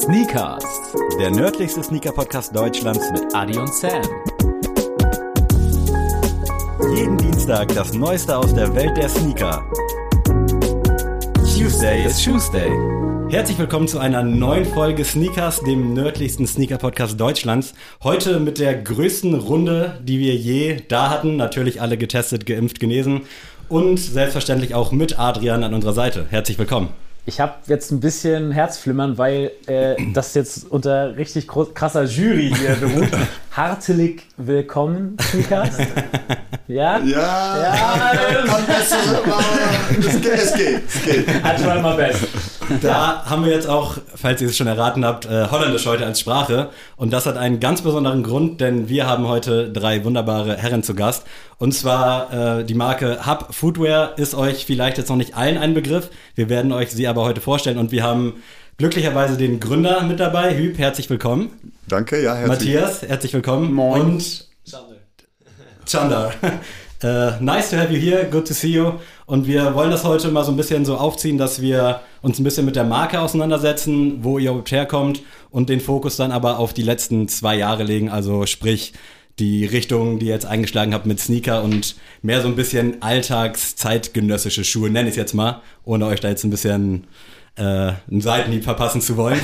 Sneakers, der nördlichste Sneaker-Podcast Deutschlands mit Adi und Sam. Jeden Dienstag das Neueste aus der Welt der Sneaker. Tuesday is Tuesday. Herzlich willkommen zu einer neuen Folge Sneakers, dem nördlichsten Sneaker-Podcast Deutschlands. Heute mit der größten Runde, die wir je da hatten. Natürlich alle getestet, geimpft, genesen. Und selbstverständlich auch mit Adrian an unserer Seite. Herzlich willkommen. Ich habe jetzt ein bisschen Herzflimmern, weil äh, das jetzt unter richtig krasser Jury hier beruht. Hartelig willkommen, Sneakers. Ja? Ja. Ja. Es geht, es geht. Es geht. I try my best. Da haben wir jetzt auch, falls ihr es schon erraten habt, äh, Holländisch heute als Sprache. Und das hat einen ganz besonderen Grund, denn wir haben heute drei wunderbare Herren zu Gast. Und zwar äh, die Marke Hub Footwear ist euch vielleicht jetzt noch nicht allen ein Begriff. Wir werden euch sie aber heute vorstellen. Und wir haben glücklicherweise den Gründer mit dabei. Hüb, herzlich willkommen. Danke, ja, herzlich Matthias, herzlich willkommen. Moin. Und Chandar. Uh, nice to have you here, good to see you. Und wir wollen das heute mal so ein bisschen so aufziehen, dass wir uns ein bisschen mit der Marke auseinandersetzen, wo ihr überhaupt herkommt und den Fokus dann aber auf die letzten zwei Jahre legen, also sprich die Richtung, die ihr jetzt eingeschlagen habt mit Sneaker und mehr so ein bisschen alltagszeitgenössische Schuhe, nenne ich es jetzt mal, ohne euch da jetzt ein bisschen äh, einen Seitenhieb verpassen zu wollen.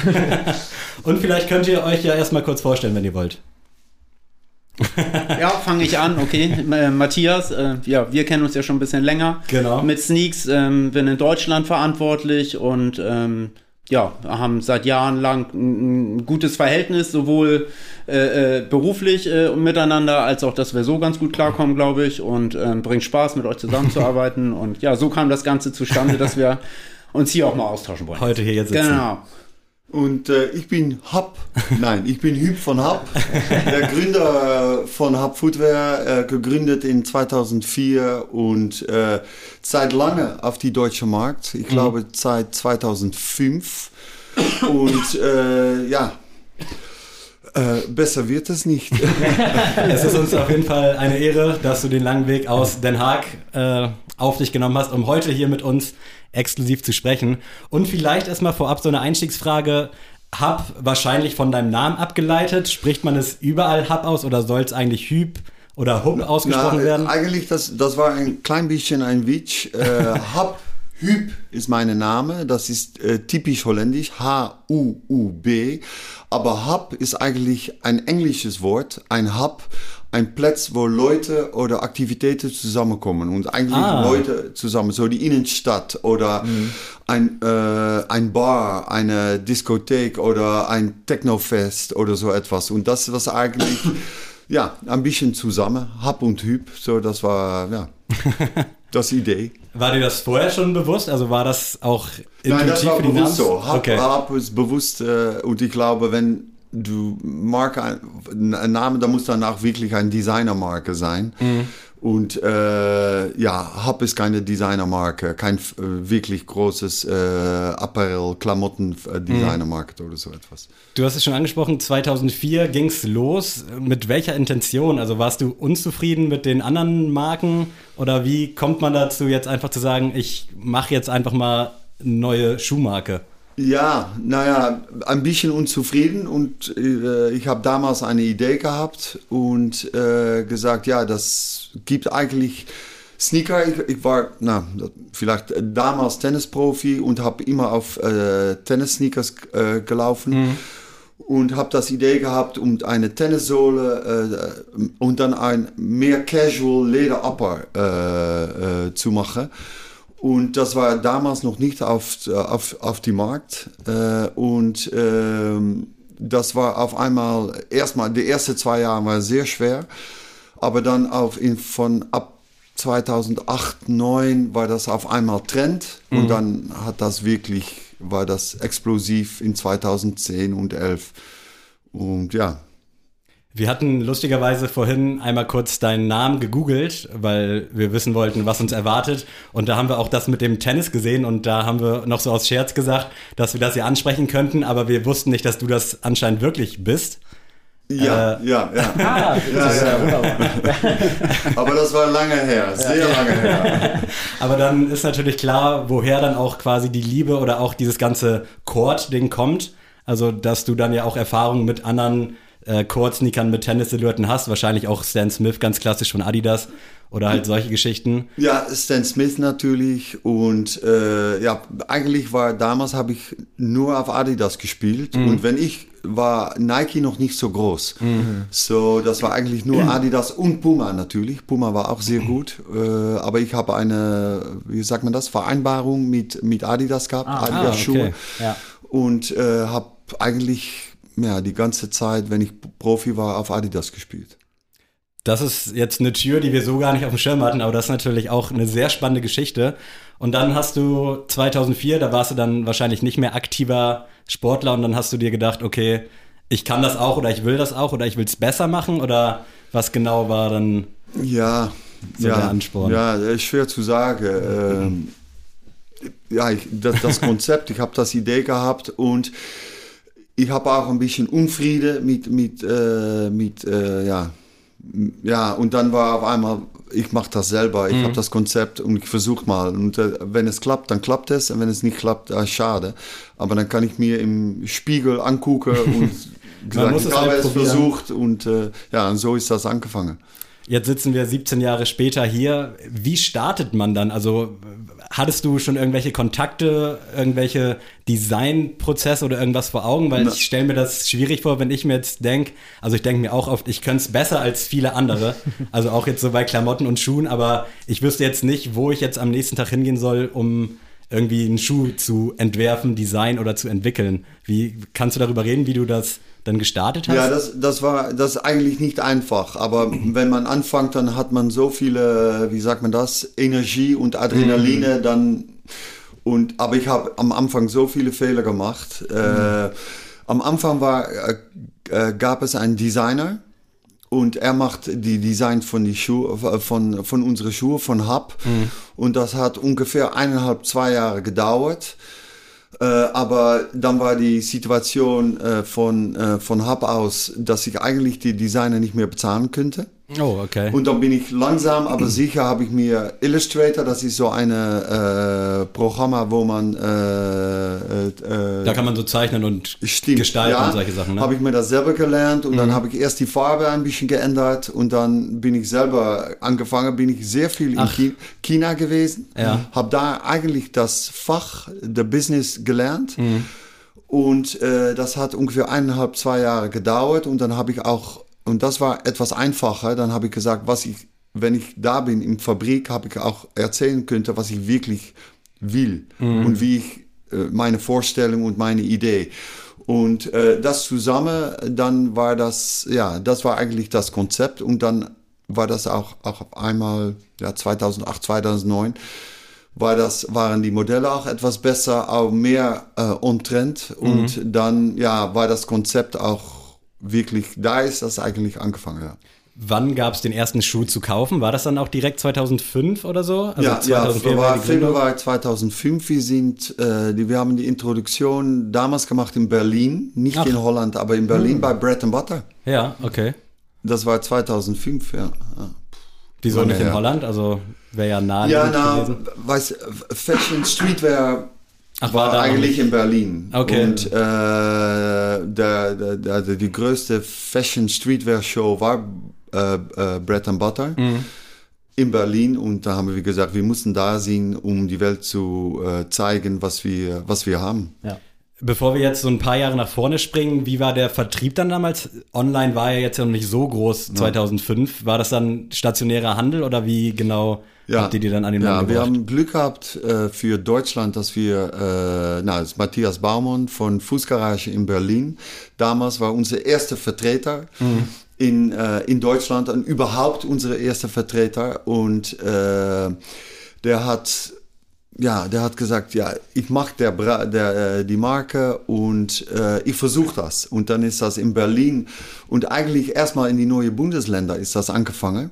und vielleicht könnt ihr euch ja erstmal kurz vorstellen, wenn ihr wollt. ja, fange ich an, okay. Äh, Matthias, äh, ja, wir kennen uns ja schon ein bisschen länger. Genau. Mit Sneaks, ähm, bin in Deutschland verantwortlich und ähm, ja, haben seit Jahren lang ein, gutes Verhältnis, sowohl äh, äh, beruflich äh, miteinander, als auch, dass wir so ganz gut klarkommen, glaube ich. Und ähm, bringt Spaß, mit euch zusammenzuarbeiten. und ja, so kam das Ganze zustande, dass wir uns hier auch mal austauschen wollen. Heute hier jetzt sitzen. Genau. Und äh, ich bin Hub, nein, ich bin Hüb von Hub, der Gründer von Hub Footwear, äh, gegründet in 2004 und äh, seit lange auf die deutsche Markt, ich mhm. glaube seit 2005. Und äh, ja, äh, besser wird es nicht. es ist uns auf jeden Fall eine Ehre, dass du den langen Weg aus Den Haag äh, auf dich genommen hast, um heute hier mit uns exklusiv zu sprechen. Und vielleicht erstmal vorab so eine Einstiegsfrage. Hub wahrscheinlich von deinem Namen abgeleitet. Spricht man es überall Hub aus oder soll es eigentlich Hüb oder Hub ausgesprochen Na, werden? Eigentlich, das, das war ein klein bisschen ein Witz. Äh, Hub Hüb ist mein Name, das ist äh, typisch holländisch, H-U-U-B. Aber Hub ist eigentlich ein englisches Wort. Ein Hub ein Platz, wo Leute oder Aktivitäten zusammenkommen und eigentlich ah. Leute zusammen, so die Innenstadt oder mhm. ein, äh, ein Bar, eine Diskothek oder ein Technofest oder so etwas. Und das was eigentlich, ja, ein bisschen zusammen, Hab und Hüb, so das war, ja, das Idee. War dir das vorher schon bewusst? Also war das auch intuitiv Nein, das war bewusst so. Hab, okay. Hab ist bewusst äh, und ich glaube, wenn du Marke, ein Name, da muss danach wirklich ein Designermarke sein. Mhm. Und äh, ja, Hub ist keine Designermarke, kein äh, wirklich großes äh, Apparel, Klamotten äh, Designermarkt mhm. oder so etwas. Du hast es schon angesprochen, 2004 ging es los. Mit welcher Intention? Also warst du unzufrieden mit den anderen Marken oder wie kommt man dazu jetzt einfach zu sagen, ich mache jetzt einfach mal eine neue Schuhmarke? Ja, naja, ein bisschen unzufrieden und äh, ich habe damals eine Idee gehabt und äh, gesagt, ja, das gibt eigentlich Sneaker. Ich, ich war, na, vielleicht damals Tennisprofi und habe immer auf äh, Tennis-Sneakers äh, gelaufen. Mhm. Und habe das Idee gehabt, um eine Tennissohle äh, und dann ein mehr Casual Leder Upper äh, zu machen. Und das war damals noch nicht auf, auf, auf die Markt. Äh, und ähm, das war auf einmal, erstmal, die ersten zwei Jahre waren sehr schwer. Aber dann auf in, von ab 2008, 2009 war das auf einmal Trend. Mhm. Und dann hat das wirklich, war das explosiv in 2010 und 2011. Und ja, wir hatten lustigerweise vorhin einmal kurz deinen Namen gegoogelt, weil wir wissen wollten, was uns erwartet. Und da haben wir auch das mit dem Tennis gesehen und da haben wir noch so aus Scherz gesagt, dass wir das hier ansprechen könnten, aber wir wussten nicht, dass du das anscheinend wirklich bist. Ja, äh, ja, ja. Ah, ja, ja. Aber das war lange her, sehr lange her. Aber dann ist natürlich klar, woher dann auch quasi die Liebe oder auch dieses ganze Chord-Ding kommt. Also, dass du dann ja auch Erfahrungen mit anderen äh, Court-Sneakern mit Tennis-Silhouetten hast. Wahrscheinlich auch Stan Smith, ganz klassisch von Adidas. Oder halt solche Geschichten. Ja, Stan Smith natürlich. Und äh, ja, eigentlich war damals habe ich nur auf Adidas gespielt. Mhm. Und wenn ich war Nike noch nicht so groß. So, das war eigentlich nur Adidas und Puma natürlich. Puma war auch sehr gut. Äh, aber ich habe eine, wie sagt man das, Vereinbarung mit, mit Adidas gehabt, Ah, Adidas ah, Schuhe. okay. Ja. Und äh, habe eigentlich ja, die ganze Zeit, wenn ich Profi war, auf Adidas gespielt. Das ist jetzt eine Tür, die wir so gar nicht auf dem Schirm hatten, aber das ist natürlich auch eine sehr spannende Geschichte. Und dann hast du 2004, da warst du dann wahrscheinlich nicht mehr aktiver Sportler und dann hast du dir gedacht, okay, ich kann das auch oder ich will das auch oder ich will es besser machen oder was genau war dann Ja, So ja, der Ansporn. Ja, ist schwer zu sagen. Ähm, ja, ich, das, das Konzept, ich habe das Idee gehabt und ich habe auch ein bisschen Unfriede mit, mit, äh, mit äh, ja, ja, und dann war auf einmal, ich mache das selber, ich habe das Konzept und ich versuche mal. Und äh, wenn es klappt, dann klappt es und wenn es nicht klappt, äh, schade. Aber dann kann ich mir im Spiegel angucken und gesagt, ich es habe halt es probieren. versucht und äh, ja, und so ist das angefangen. Jetzt sitzen wir 17 Jahre später hier. Wie startet man dann? Also hattest du schon irgendwelche Kontakte, irgendwelche Designprozesse oder irgendwas vor Augen? Weil Na. ich stelle mir das schwierig vor, wenn ich mir jetzt denke, also ich denke mir auch oft, ich könnte es besser als viele andere. Also auch jetzt so bei Klamotten und Schuhen, aber ich wüsste jetzt nicht, wo ich jetzt am nächsten Tag hingehen soll, um irgendwie einen Schuh zu entwerfen, design oder zu entwickeln. Wie kannst du darüber reden, wie du das dann gestartet hast? Ja, das, das war das eigentlich nicht einfach. Aber wenn man anfängt, dann hat man so viele, wie sagt man das, Energie und Adrenaline. Dann und aber ich habe am Anfang so viele Fehler gemacht. Äh, am Anfang war äh, äh, gab es einen Designer und er macht die Design von die Schuhe von von unsere Schuhe von Hub und das hat ungefähr eineinhalb zwei Jahre gedauert. Äh, aber dann war die Situation äh, von, äh, von Hub aus, dass ich eigentlich die Designer nicht mehr bezahlen könnte. Oh, okay. Und dann bin ich langsam, aber sicher habe ich mir Illustrator, das ist so ein äh, Programm, wo man äh, äh, da kann man so zeichnen und Stimmt, gestalten ja, und solche Sachen. Ne? Habe ich mir das selber gelernt und dann habe ich erst die Farbe ein bisschen geändert und dann bin ich selber angefangen, bin ich sehr viel in Ach. Chi- China gewesen, Ja. habe da eigentlich das Fach der Business gelernt Mhm. und äh, das hat ungefähr eineinhalb, zwei Jahre gedauert und dann habe ich auch, und das war etwas einfacher, dann habe ich gesagt, was ich, wenn ich da bin im Fabrik, habe ich auch erzählen könnte, was ich wirklich will und wie ich äh, meine Vorstellung und meine Idee. Und äh, das zusammen, dann war das, ja, das war eigentlich das Konzept. Und dann war das auch, auch auf einmal, ja, 2008, 2009, war das, waren die Modelle auch etwas besser, auch mehr äh, on-trend und dann, ja, war das Konzept auch wirklich, da ist das eigentlich angefangen, ja. Wann gab es den ersten Schuh zu kaufen? War das dann auch direkt 2005 oder so? Also ja, ja, war die? Februar 2005. Wir sind, äh, die, wir haben die Introduktion damals gemacht in Berlin, nicht Ach. in Holland, aber in Berlin bei Bread and Butter. Ja, okay. Das war 2005, ja. ja. Wieso Lange nicht in. Holland? Also wäre ja nah Ja, na, weiß, Fashion Streetwear Ach, war, war eigentlich in Berlin. Okay. Und äh, der, der, der, die größte Fashion Streetwear Show war äh, äh, Bread and Butter Mhm. in Berlin. Und da haben wir gesagt, wir mussten da sein, um die Welt zu äh, zeigen, was wir, was wir haben. Ja. Bevor wir jetzt so ein paar Jahre nach vorne springen, wie war der Vertrieb dann damals? Online war ja jetzt ja noch nicht so groß 2005. War das dann stationärer Handel oder wie genau habt ihr die dann an den Ja, Mann wir gebracht? haben Glück gehabt äh, für Deutschland, dass wir, äh, na, das ist Matthias Baumann von Fußgarage in Berlin. Damals war unser erster Vertreter in, äh, in Deutschland und überhaupt unser erster Vertreter. Und äh, der hat ja, der hat gesagt, ja, ich mache der, der, äh, die Marke und äh, ich versuche das. Und dann ist das in Berlin und eigentlich erstmal in die neuen Bundesländer ist das angefangen.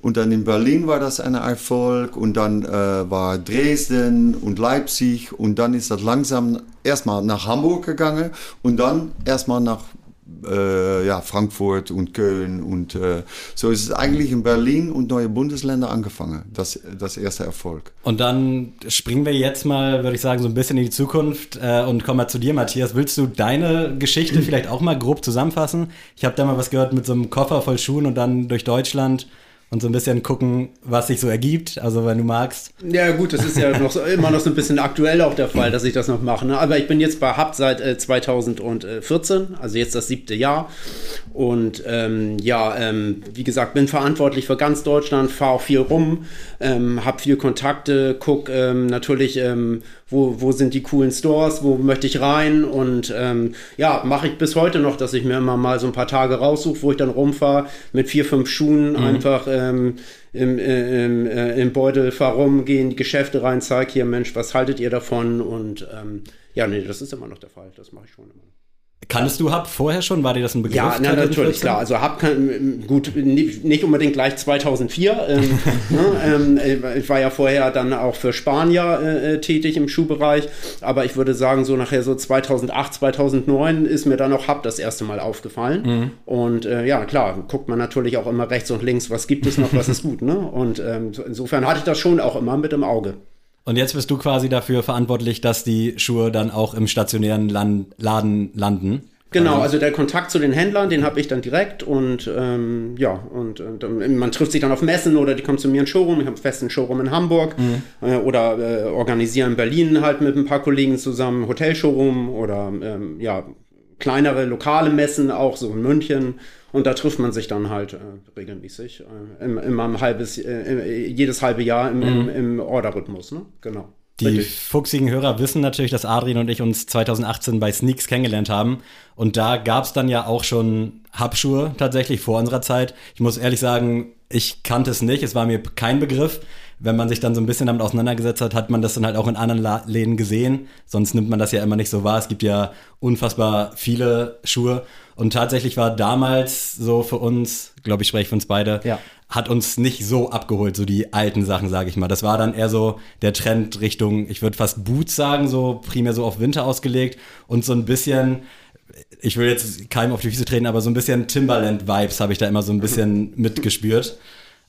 Und dann in Berlin war das ein Erfolg und dann äh, war Dresden und Leipzig und dann ist das langsam erstmal nach Hamburg gegangen und dann erstmal nach äh, ja, Frankfurt und Köln und äh, so ist es eigentlich in Berlin und neue Bundesländer angefangen, das, das erste Erfolg. Und dann springen wir jetzt mal, würde ich sagen, so ein bisschen in die Zukunft äh, und kommen mal zu dir, Matthias. Willst du deine Geschichte vielleicht auch mal grob zusammenfassen? Ich habe da mal was gehört mit so einem Koffer voll Schuhen und dann durch Deutschland und so ein bisschen gucken, was sich so ergibt. Also wenn du magst. Ja gut, das ist ja noch so, immer noch so ein bisschen aktuell auch der Fall, dass ich das noch mache. Ne? Aber ich bin jetzt bei Hub seit äh, 2014, also jetzt das siebte Jahr. Und ähm, ja, ähm, wie gesagt, bin verantwortlich für ganz Deutschland, fahre auch viel rum, ähm, habe viel Kontakte, guck ähm, natürlich, ähm, wo, wo sind die coolen Stores, wo möchte ich rein und ähm, ja, mache ich bis heute noch, dass ich mir immer mal so ein paar Tage raussuche, wo ich dann rumfahre mit vier, fünf Schuhen mhm. einfach ähm, im, äh, im, äh, im Beutel fahr rum, gehe in die Geschäfte rein, zeig hier, Mensch, was haltet ihr davon und ähm, ja, nee, das ist immer noch der Fall, das mache ich schon immer. Kanntest du Hub vorher schon? War dir das ein Begriff? Ja, na, natürlich, klar. Also Hub kann, gut, nicht unbedingt gleich 2004. ähm, ne, ähm, ich war ja vorher dann auch für Spanier äh, tätig im Schuhbereich. Aber ich würde sagen, so nachher so 2008, 2009 ist mir dann auch Hub das erste Mal aufgefallen. Mhm. Und äh, ja, klar, guckt man natürlich auch immer rechts und links, was gibt es noch, was ist gut. Ne? Und ähm, insofern hatte ich das schon auch immer mit im Auge. Und jetzt bist du quasi dafür verantwortlich, dass die Schuhe dann auch im stationären Land Laden landen. Genau, also der Kontakt zu den Händlern, den habe ich dann direkt und ähm, ja, und, und, man trifft sich dann auf Messen oder die kommen zu mir in Showroom. Ich habe einen festen Showroom in Hamburg mhm. äh, oder äh, organisieren in Berlin halt mit ein paar Kollegen zusammen Hotelshowroom oder ähm, ja, kleinere lokale Messen, auch so in München. Und da trifft man sich dann halt äh, regelmäßig, äh, immer ein halbes, äh, jedes halbe Jahr im, mhm. im, im Orderrhythmus, ne? Genau. Die Richtig. fuchsigen Hörer wissen natürlich, dass Adrian und ich uns 2018 bei Sneaks kennengelernt haben. Und da gab es dann ja auch schon Hubschuhe tatsächlich vor unserer Zeit. Ich muss ehrlich sagen, ich kannte es nicht. Es war mir kein Begriff. Wenn man sich dann so ein bisschen damit auseinandergesetzt hat, hat man das dann halt auch in anderen La Läden gesehen. Sonst nimmt man das ja immer nicht so wahr. Es gibt ja unfassbar viele Schuhe. Und tatsächlich war damals so für uns, glaube ich, spreche für uns beide, ja. hat uns nicht so abgeholt, so die alten Sachen, sage ich mal. Das war dann eher so der Trend Richtung, ich würde fast Boots sagen, so primär so auf Winter ausgelegt und so ein bisschen ich will jetzt keinem auf die Füße treten, aber so ein bisschen Timberland-Vibes habe ich da immer so ein bisschen mitgespürt.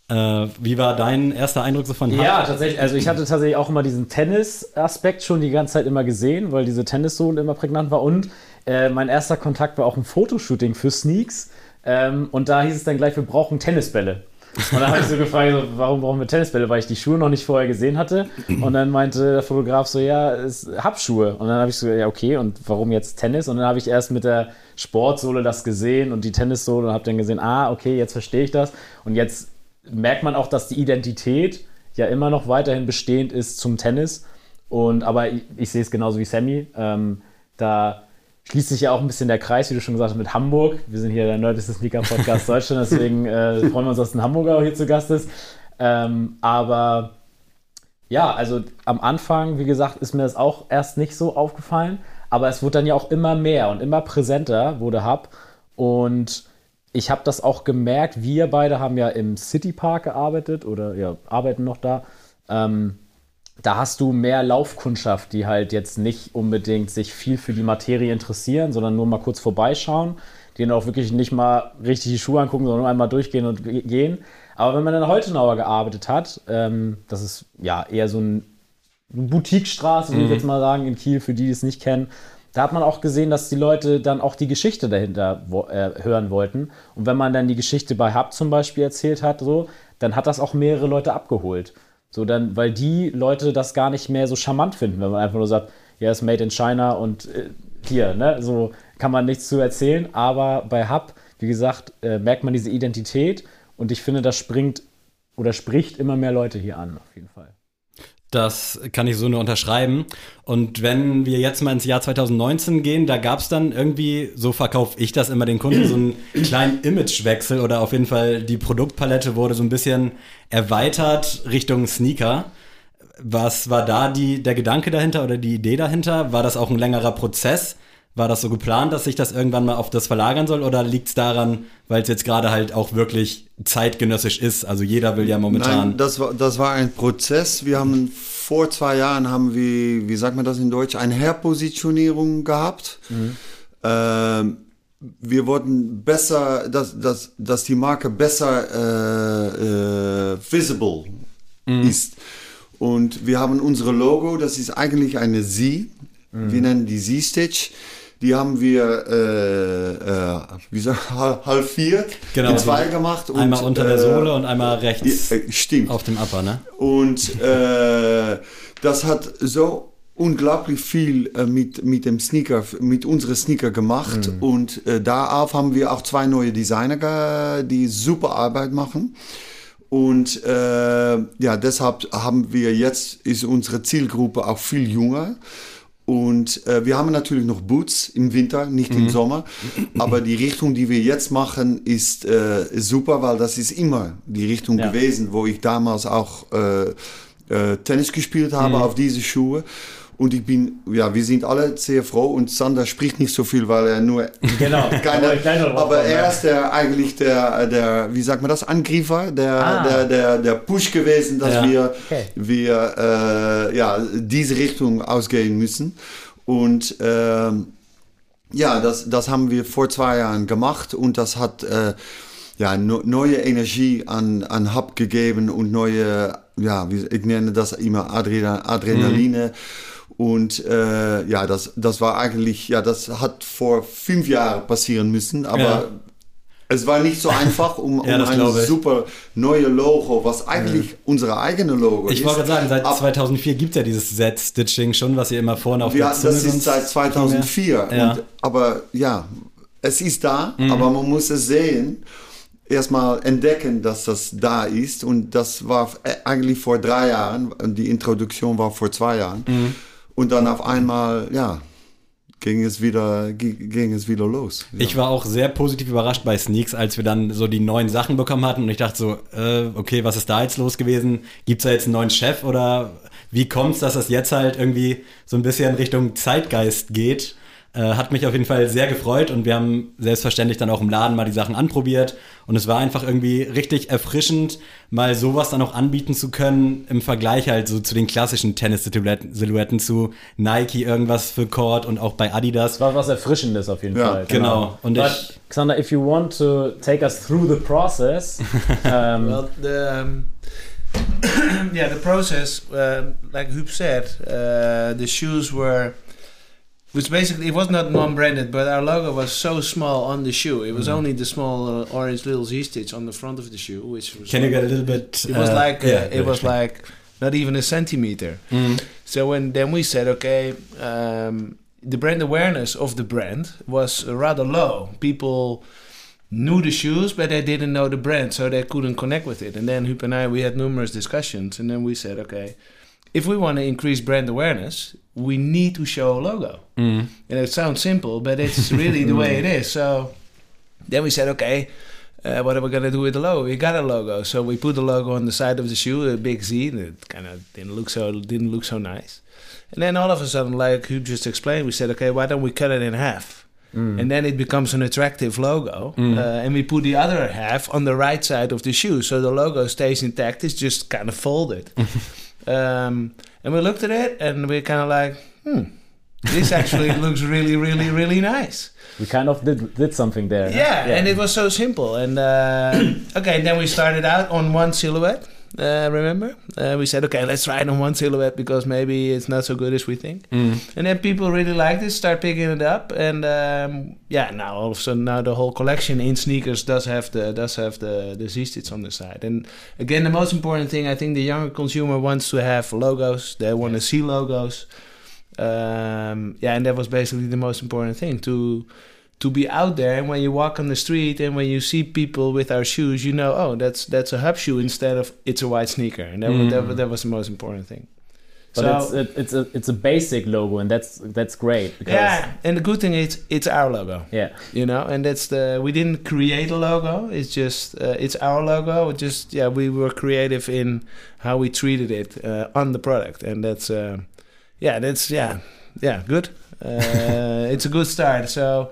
Äh, wie war dein erster Eindruck so von Hub? Ja, tatsächlich. Also ich hatte tatsächlich auch immer diesen Tennis-Aspekt schon die ganze Zeit immer gesehen, weil diese Tennissohle immer prägnant war. Und äh, mein erster Kontakt war auch ein Fotoshooting für Sneaks. Ähm, und da hieß es dann gleich, wir brauchen Tennisbälle. Und dann habe ich so gefragt, so, warum brauchen wir Tennisbälle? Weil ich die Schuhe noch nicht vorher gesehen hatte. Und dann meinte der Fotograf so, ja, es hab Schuhe. Und dann habe ich so, ja, okay, und warum jetzt Tennis? Und dann habe ich erst mit der Sportsohle das gesehen und die Tennissohle und habe dann gesehen, ah, okay, jetzt verstehe ich das. Und jetzt merkt man auch, dass die Identität ja immer noch weiterhin bestehend ist zum Tennis. Und aber ich, ich sehe es genauso wie Sammy. Ähm, da schließt sich ja auch ein bisschen der Kreis, wie du schon gesagt hast, mit Hamburg. Wir sind hier der nördlichste Sneaker-Podcast Deutschland, deswegen äh, freuen wir uns, dass ein Hamburger auch hier zu Gast ist. Ähm, aber ja, also am Anfang, wie gesagt, ist mir das auch erst nicht so aufgefallen. Aber es wurde dann ja auch immer mehr und immer präsenter, wurde Hub. Und ich habe das auch gemerkt, wir beide haben ja im City Park gearbeitet oder ja, arbeiten noch da. Ähm, da hast du mehr Laufkundschaft, die halt jetzt nicht unbedingt sich viel für die Materie interessieren, sondern nur mal kurz vorbeischauen, die dann auch wirklich nicht mal richtig die Schuhe angucken, sondern nur einmal durchgehen und gehen. Aber wenn man in Holtenauer gearbeitet hat, ähm, das ist ja eher so ein Boutique-Straße, würde ich mhm. jetzt mal sagen, in Kiel, für die, die es nicht kennen, da hat man auch gesehen, dass die Leute dann auch die Geschichte dahinter äh, hören wollten. Und wenn man dann die Geschichte bei Hub zum Beispiel erzählt hat, so, dann hat das auch mehrere Leute abgeholt. So dann, weil die Leute das gar nicht mehr so charmant finden, wenn man einfach nur sagt, ja, ist made in China und äh, hier, ne, so kann man nichts zu erzählen. Aber bei Hub, wie gesagt, äh, merkt man diese Identität und ich finde, das springt oder spricht immer mehr Leute hier an, auf jeden Fall. Das kann ich so nur unterschreiben. Und wenn wir jetzt mal ins Jahr 2019 gehen, da gab es dann irgendwie, so verkaufe ich das immer den Kunden, so einen kleinen Imagewechsel oder auf jeden Fall die Produktpalette wurde so ein bisschen erweitert Richtung Sneaker. Was war da die, der Gedanke dahinter oder die Idee dahinter? War das auch ein längerer Prozess? War das so geplant, dass sich das irgendwann mal auf das verlagern soll oder liegt es daran, weil es jetzt gerade halt auch wirklich zeitgenössisch ist? Also jeder will ja momentan. Nein, das war, das war ein Prozess. Wir haben vor zwei Jahren haben wir, wie sagt man das in Deutsch, eine Herpositionierung gehabt. Mhm. Ähm, wir wollten besser, dass, dass, dass die Marke besser äh, äh, visible ist. Und wir haben unsere Logo, das ist eigentlich eine Sie. Wir nennen die Sie-Stitch. Die haben wir äh, äh, wie sagt, hal- halbiert, Genau, in zwei die- gemacht. Und, Einmal unter der äh, Sohle und einmal rechts äh, Stimmt. auf dem Upper, ne? Und äh, das hat so unglaublich viel mit, mit dem Sneaker, mit unseren Sneaker gemacht. Und äh, darauf haben wir auch zwei neue Designer, die super Arbeit machen. Und äh, ja, deshalb haben wir jetzt, ist unsere Zielgruppe auch viel jünger. Und äh, wir haben natürlich noch Boots im Winter, nicht im Sommer. Aber die Richtung, die wir jetzt machen, ist äh, super, weil das ist immer die Richtung Ja. gewesen, wo ich damals auch äh, äh, Tennis gespielt habe auf diese Schuhe. Und ich bin, ja, wir sind alle sehr froh und Sander spricht nicht so viel, weil er nur Genau. keine, Aber er ist der eigentlich der, der, wie sagt man das, Angreifer, der, Ah. der, der, der Push gewesen, dass Ja. wir, Okay. wir äh, ja, diese Richtung ausgehen müssen. Und ähm, ja, das, das haben wir vor zwei Jahren gemacht und das hat äh, ja, no, neue Energie an, an Hub gegeben und neue, ja, ich nenne das immer Adrena, Adrenaline. Und äh, ja, das, das war eigentlich, ja, das hat vor fünf Jahren passieren müssen, aber Ja. es war nicht so einfach, um, Ja, um ein ich. super neue Logo, was eigentlich unsere eigene Logo Ich ist. wollte gerade sagen, seit ab- 2004 gibt es ja dieses Z-Stitching schon, was ihr immer vorne auf wir, der Zunge das ist seit 2004. Ja. Und, aber ja, es ist da, Mhm. aber man muss es sehen. Erstmal entdecken, dass das da ist. Und das war äh, eigentlich vor drei Jahren. Die Introduktion war vor zwei Jahren. Mhm. Und dann auf einmal, ja, ging es wieder, ging, es wieder los. Ja. Ich war auch sehr positiv überrascht bei Sneaks, als wir dann so die neuen Sachen bekommen hatten und ich dachte so, äh, okay, was ist da jetzt los gewesen? Gibt's da jetzt einen neuen Chef oder wie kommt's, dass das jetzt halt irgendwie so ein bisschen Richtung Zeitgeist geht? Äh, hat mich auf jeden Fall sehr gefreut und wir haben selbstverständlich dann auch im Laden mal die Sachen anprobiert und es war einfach irgendwie richtig erfrischend, mal sowas dann auch anbieten zu können im Vergleich halt so zu den klassischen Tennis-Silhouetten zu Nike irgendwas für Court und auch bei Adidas. war was Erfrischendes auf jeden Ja, Fall. genau. Und But, ich- Xander, if you want to take us through the process, um, Well, the um, yeah, the process, uh, like Huub said, uh, the shoes were, which basically it was not non-branded, but our logo was so small on the shoe. It was Mm. only the small uh, orange little Z stitch on the front of the shoe, which was. Can you get a little bit? It was uh, like uh, it was like not even a centimeter. Mm. So when then we said, okay, um, the brand awareness of the brand was rather low. People knew the shoes, but they didn't know the brand, so they couldn't connect with it. And then Huub and I, we had numerous discussions, and then we said, okay, if we want to increase brand awareness, we need to show a logo. Mm. And it sounds simple, but it's really the way it is. So then we said, okay, uh, what are we gonna do with the logo? We got a logo, so we put the logo on the side of the shoe, a big Z. And it kind of didn't look so didn't look so nice. And then all of a sudden, like Huub just explained, we said, okay, why don't we cut it in half? And then it becomes an attractive logo. Mm. Uh, and we put the other half on the right side of the shoe, so the logo stays intact. It's just kind of folded. um, and we looked at it, and we're kind of like, hmm, this actually looks really, really, really nice. we kind of did, did something there. Yeah, and it was so simple. And uh, okay, then we started out on one silhouette. Uh, remember, uh, we said, okay, let's try it on one silhouette because maybe it's not so good as we think. Mm. And then people really liked it, start picking it up, and um, yeah, now all of a sudden, now the whole collection in sneakers does have the does have the the Z stitch on the side. And again, the most important thing, I think, the younger consumer wants to have logos. They want to see logos. Um, yeah, and that was basically the most important thing to to be out there. And when you walk on the street and when you see people with our shoes, you know, oh, that's that's a hub shoe instead of it's a white sneaker, and that was, that, was, that was the most important thing. But So- it's it, it's a it's a basic logo, and that's that's great. Because, yeah, and the good thing is it's our logo. yeah. you know and that's the we didn't create a logo it's just uh, it's our logo it just yeah we were creative in how we treated it uh, on the product and that's uh, yeah that's yeah yeah good uh, it's a good start so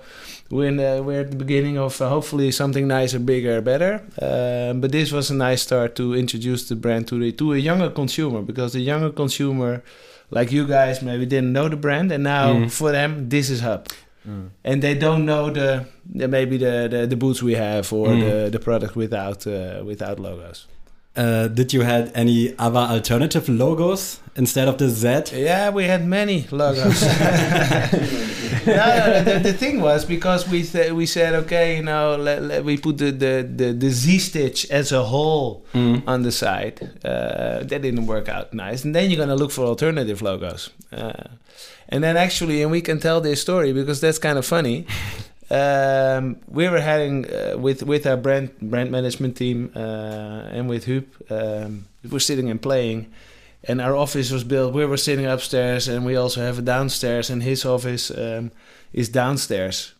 we're, in the, we're at the beginning of uh, hopefully something nicer bigger better um, but this was a nice start to introduce the brand to the to a younger consumer because the younger consumer like you guys maybe didn't know the brand and now Mm. for them this is hub and they don't know the, the maybe the, the, the boots we have or the, the product without uh, without logos. Uh, did you had any other alternative logos instead of the Z? Yeah, we had many logos. no, no, the, the thing was because we th- we said okay, you know, let, let- we put the, the, the, the Z stitch as a whole on the side. Uh, that didn't work out nice, and then you're gonna look for alternative logos. Uh, and then actually, and we can tell this story because that's kind of funny. Um, we were having uh, with with our brand brand management team uh, and with Hoop, um, we were sitting and playing, and our office was built. We were sitting upstairs, and we also have a downstairs, and his office um, is downstairs.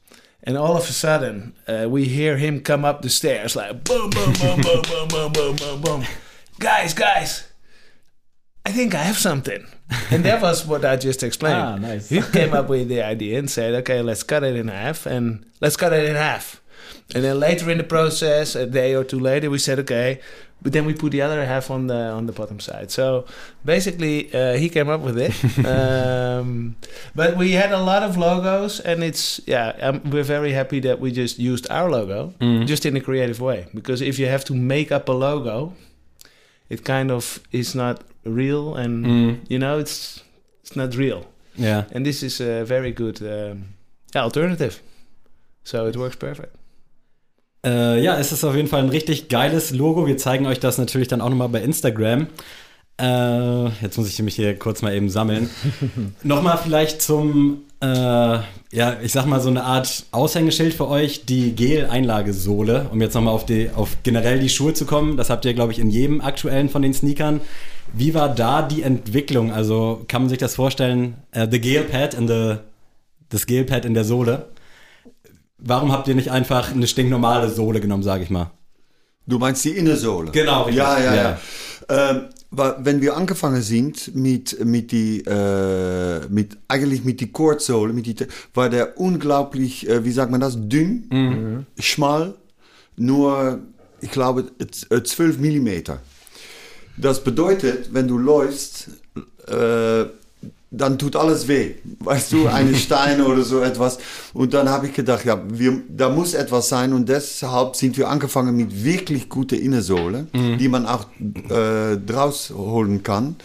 And all of a sudden, uh, we hear him come up the stairs like boom, boom, boom, boom, boom, boom, boom, boom, boom. Guys, guys, I think I have something. And that was what I just explained. Ah, nice. He came up with the idea and said, okay, let's cut it in half and let's cut it in half. And then later in the process, a day or two later, we said, okay, but then we put the other half on the on the bottom side. So basically, uh, he came up with it. um, but we had a lot of logos, and it's yeah, um, we're very happy that we just used our logo, just in a creative way. Because if you have to make up a logo, it kind of is not real, and you know, it's it's not real. Yeah. And this is a very good um, alternative. So it works perfect. Äh, ja, es ist auf jeden Fall ein richtig geiles Logo. Wir zeigen euch das natürlich dann auch nochmal bei Instagram. Äh, jetzt muss ich mich hier kurz mal eben sammeln. nochmal vielleicht zum, äh, ja, ich sag mal so eine Art Aushängeschild für euch, die Gel-Einlagesohle, um jetzt nochmal auf, die, auf generell die Schuhe zu kommen. Das habt ihr, glaube ich, in jedem aktuellen von den Sneakern. Wie war da die Entwicklung? Also kann man sich das vorstellen, äh, the Gel Pad in the, das Gel Pad in der Sohle? Warum habt ihr nicht einfach eine stinknormale Sohle genommen, sage ich mal? Du meinst die Innersohle? Genau, richtig. Ja, ja, ja. Ja. Ähm, wenn wir angefangen sind mit, mit die, äh, mit, eigentlich mit die Kurzsohle, mit die, war der unglaublich, äh, wie sagt man das, dünn, schmal, nur, ich glaube, z- äh, 12 Millimeter. Das bedeutet, wenn du läufst, äh, dann tut alles weh. Weißt du, eine Stein oder so etwas. Und dann habe ich gedacht, ja, wir, da muss etwas sein. Und deshalb sind wir angefangen mit wirklich guter Innersohle, die man auch äh, draus holen kann.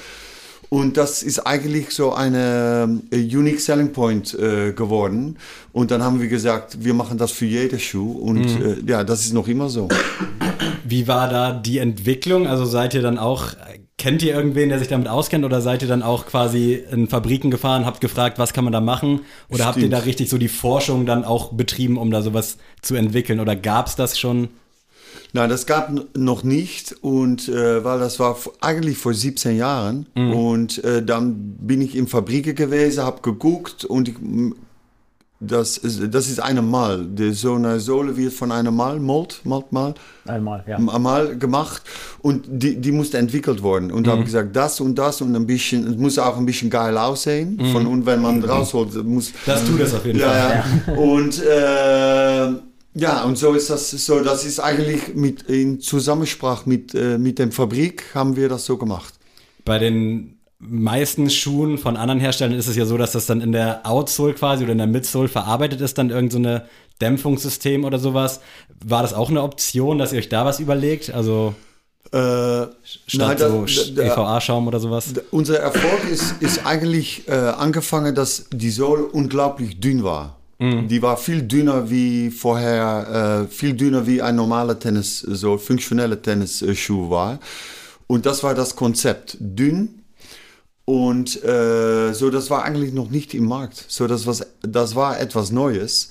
Und das ist eigentlich so eine äh, Unique Selling Point äh, geworden. Und dann haben wir gesagt, wir machen das für jede Schuh. Und äh, ja, das ist noch immer so. Wie war da die Entwicklung? Also seid ihr dann auch, kennt ihr irgendwen, der sich damit auskennt oder seid ihr dann auch quasi in Fabriken gefahren, habt gefragt, was kann man da machen? Oder habt ihr Stimmt. da richtig so die Forschung dann auch betrieben, um da sowas zu entwickeln? Oder gab es das schon? Nein, das gab noch nicht und äh, weil das war eigentlich vor 17 Jahren und äh, dann bin ich in Fabriken gewesen, habe geguckt und ich, das, ist- das ist eine Mal. Die, so eine Sohle wird von einer Mal, Mold, Mold Mal, Einmal, ja. mal gemacht und die, die musste entwickelt worden. Und da habe gesagt, das und das und ein bisschen, es muss auch ein bisschen geil aussehen. Von, und wenn man rausholt, muss Das tut es auf jeden Fall. ja, ja. Und äh, ja, und so ist das so, das ist eigentlich mit in Zusammensprache mit, äh, mit dem Fabrik haben wir das so gemacht. Bei den meisten Schuhen von anderen Herstellern ist es ja so, dass das dann in der Outsole quasi oder in der Midsole verarbeitet ist, dann irgend so eine Dämpfungssystem oder sowas. War das auch eine Option, dass ihr euch da was überlegt? Also Äh, statt nein, so EVA-Schaum oder sowas? unser Erfolg ist, ist eigentlich äh, angefangen, dass die Sohle unglaublich dünn war. Die war viel dünner wie vorher, äh, viel dünner wie ein normaler Tennis, so funktioneller Tennisschuh war. Und das war das Konzept. Dünn, Und äh, so, das war eigentlich noch nicht im Markt. So, das, was, das war etwas Neues.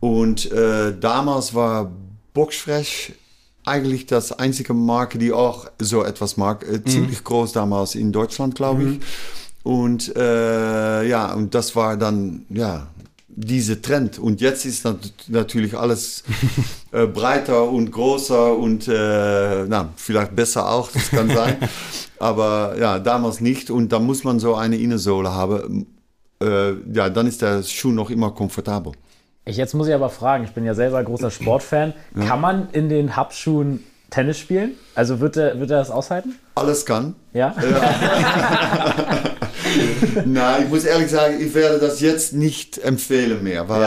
Und äh, damals war Boxfresh eigentlich das einzige Marke, die auch so etwas mag. Äh, Ziemlich groß damals in Deutschland, glaube ich. Und äh, ja, und das war dann, ja, diese Trend. Und jetzt ist nat natürlich alles äh, breiter und größer und äh, na, vielleicht besser auch, das kann sein. Aber ja, damals nicht. Und da muss man so eine Innensohle haben. Äh, ja, dann ist der Schuh noch immer komfortabel. Ich, jetzt muss ich aber fragen, ich bin ja selber großer Sportfan. Kann man in den Hubschuhen Tennis spielen? Also wird er, wird er das aushalten? Alles kann. Ja? Nein, ich muss ehrlich sagen, ich werde das jetzt nicht empfehlen mehr, weil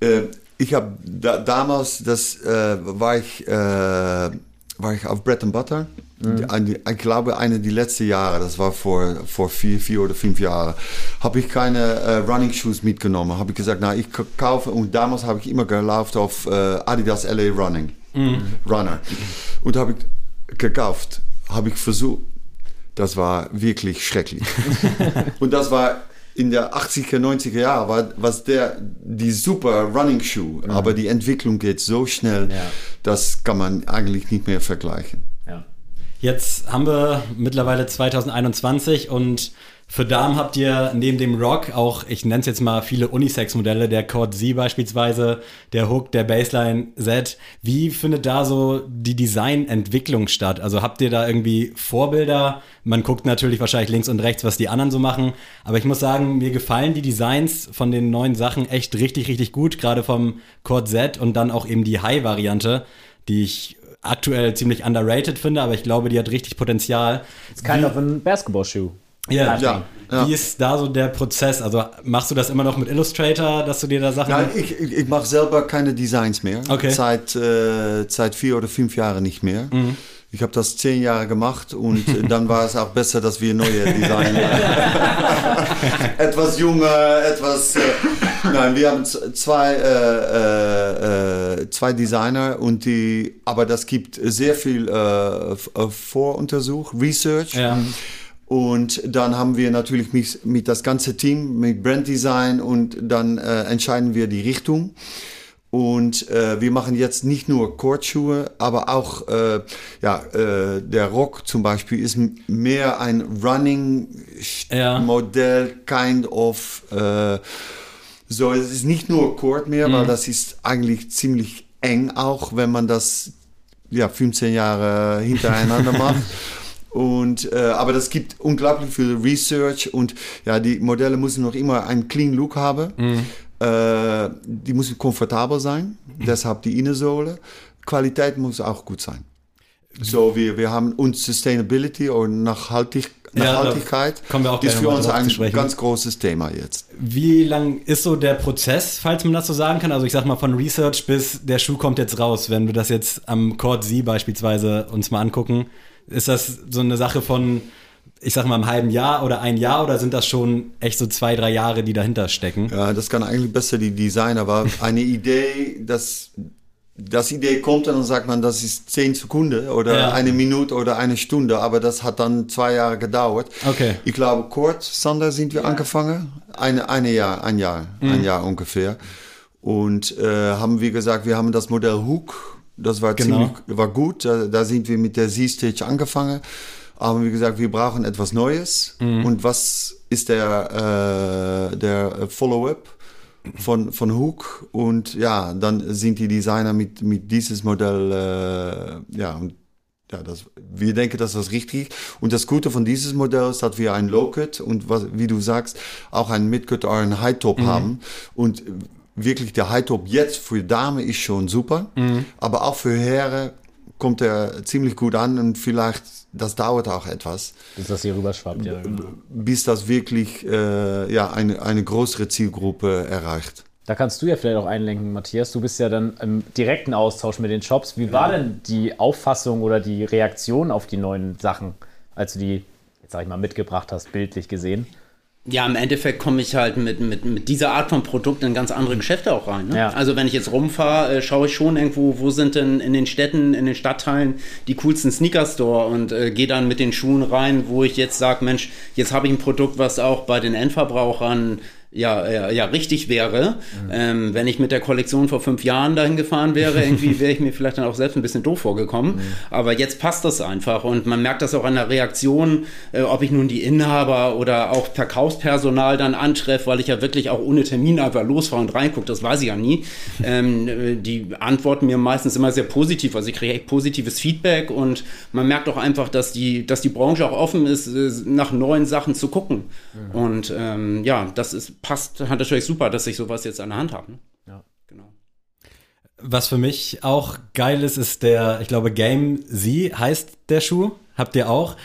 Ja. äh, ich habe da, damals, das äh, war ich, äh, war ich auf Bread and Butter. Die- ein- Ich glaube, eine die letzten Jahre, das war vor, vor vier, vier oder fünf Jahren, habe ich keine äh, Running Shoes mitgenommen. Habe ich gesagt, na, ich kaufe, und damals habe ich immer gelaufen auf äh, Adidas LA Running, Runner. Und habe ich gekauft, habe ich versucht, das war wirklich schrecklich. und das war in der 80er, 90er Jahre, war, was der, die super Running Shoe, aber die Entwicklung geht so schnell, Ja. das kann man eigentlich nicht mehr vergleichen. Ja. Jetzt haben wir mittlerweile 2021 und für Damen habt ihr neben dem Rock auch, ich nenne es jetzt mal viele Unisex-Modelle, der Chord Z beispielsweise, der Hook, der Baseline Z. Wie findet da so die Designentwicklung statt? Also habt ihr da irgendwie Vorbilder? Man guckt natürlich wahrscheinlich links und rechts, was die anderen so machen. Aber ich muss sagen, mir gefallen die Designs von den neuen Sachen echt richtig, richtig gut. Gerade vom Chord Z und dann auch eben die High-Variante, die ich aktuell ziemlich underrated finde, aber ich glaube, die hat richtig Potenzial. It's kind of a basketball shoe. Ja, ja. Ja. Wie ist da so der Prozess? Also machst du das immer noch mit Illustrator, dass du dir da Sachen... Nein, ich, ich, ich mache selber keine Designs mehr. Okay. Seit, äh, seit vier oder fünf Jahren nicht mehr. Ich habe das zehn Jahre gemacht und äh, dann war es auch besser, dass wir neue Design etwas jünger, etwas. Äh, nein, wir haben zwei, äh, äh, zwei Designer und die, aber das gibt sehr viel äh, äh, Voruntersuch, Research. Ja. Und dann haben wir natürlich mit, mit das ganze Team, mit Branddesign und dann äh, entscheiden wir die Richtung. Und äh, wir machen jetzt nicht nur Kortschuhe, aber auch äh, ja, äh, der Rock zum Beispiel ist mehr ein Running Ja. Modell, kind of. Äh, so, es ist nicht nur Kord mehr, weil das ist eigentlich ziemlich eng auch, wenn man das ja 15 Jahre hintereinander macht. Und, äh, aber das gibt unglaublich viel Research und ja, die Modelle müssen noch immer einen clean Look haben. Äh, die müssen komfortabel sein, deshalb die Innensohle. Qualität muss auch gut sein. So, wir, wir haben uns Sustainability und Nachhaltig, Ja, da Nachhaltigkeit wir auch ist für uns ein ganz großes Thema jetzt. Wie lang ist so der Prozess, falls man das so sagen kann? Also ich sag mal von Research bis der Schuh kommt jetzt raus. Wenn wir das jetzt am Chord Z beispielsweise uns mal angucken, ist das so eine Sache von, ich sag mal, einem halben Jahr oder ein Jahr oder sind das schon echt so zwei, drei Jahre, die dahinter stecken? Ja, das kann eigentlich besser die Designer, weil eine Idee, das, das Idee kommt und dann sagt man, das ist zehn Sekunden oder Ja. eine Minute oder eine Stunde, aber das hat dann zwei Jahre gedauert. Okay. Ich glaube, Kurt Sander sind wir angefangen, eine, eine Jahr, ein Jahr, ein Jahr ungefähr. Und äh, haben wir gesagt, wir haben das Modell Hook, das war Genau. ziemlich, war gut, da, da sind wir mit der Z-Stage angefangen. Aber wie gesagt, wir brauchen etwas Neues. Und was ist der, äh, der Follow-up von, von Hook? Und ja, dann sind die Designer mit, mit dieses Modell, äh, ja, und ja, das, wir denken, dass das richtig ist. Und das Gute von dieses Modell ist, dass wir ein Low-Cut und was, wie du sagst, auch ein Mid-Cut oder ein High-Top haben. Und wirklich der High-Top jetzt für Dame ist schon super. Aber auch für Herren kommt er ziemlich gut an und vielleicht, das dauert auch etwas, Bis das hier rüberschwappt, ja. Genau. bis das wirklich äh, ja, eine, eine größere Zielgruppe erreicht. Da kannst du ja vielleicht auch einlenken, Matthias. Du bist ja dann im direkten Austausch mit den Shops. Wie war denn die Auffassung oder die Reaktion auf die neuen Sachen, als du die, jetzt sag ich mal, mitgebracht hast, bildlich gesehen? Ja, im Endeffekt komme ich halt mit, mit, mit dieser Art von Produkt in ganz andere Geschäfte auch rein. Ne? Ja. Also wenn ich jetzt rumfahre, äh, schaue ich schon irgendwo, wo sind denn in den Städten, in den Stadtteilen die coolsten Sneaker-Store und äh, gehe dann mit den Schuhen rein, wo ich jetzt sage, Mensch, jetzt habe ich ein Produkt, was auch bei den Endverbrauchern ja, ja, ja richtig wäre. Ähm, wenn ich mit der Kollektion vor fünf Jahren dahin gefahren wäre, irgendwie wäre ich mir vielleicht dann auch selbst ein bisschen doof vorgekommen. Aber jetzt passt das einfach und man merkt das auch an der Reaktion, äh, ob ich nun die Inhaber oder auch Verkaufspersonal dann antreffe, weil ich ja wirklich auch ohne Termin einfach losfahre und reingucke, das weiß ich ja nie. Ähm, äh, die antworten mir meistens immer sehr positiv, also ich kriege echt positives Feedback und man merkt auch einfach, dass die, dass die Branche auch offen ist, äh, nach neuen Sachen zu gucken. Und ähm, ja, das ist passt, hat natürlich super, dass ich sowas jetzt an der Hand habe. Ne? Ja. Genau. Was für mich auch geil ist, ist der, ich glaube, Game Z heißt der Schuh. Habt ihr auch.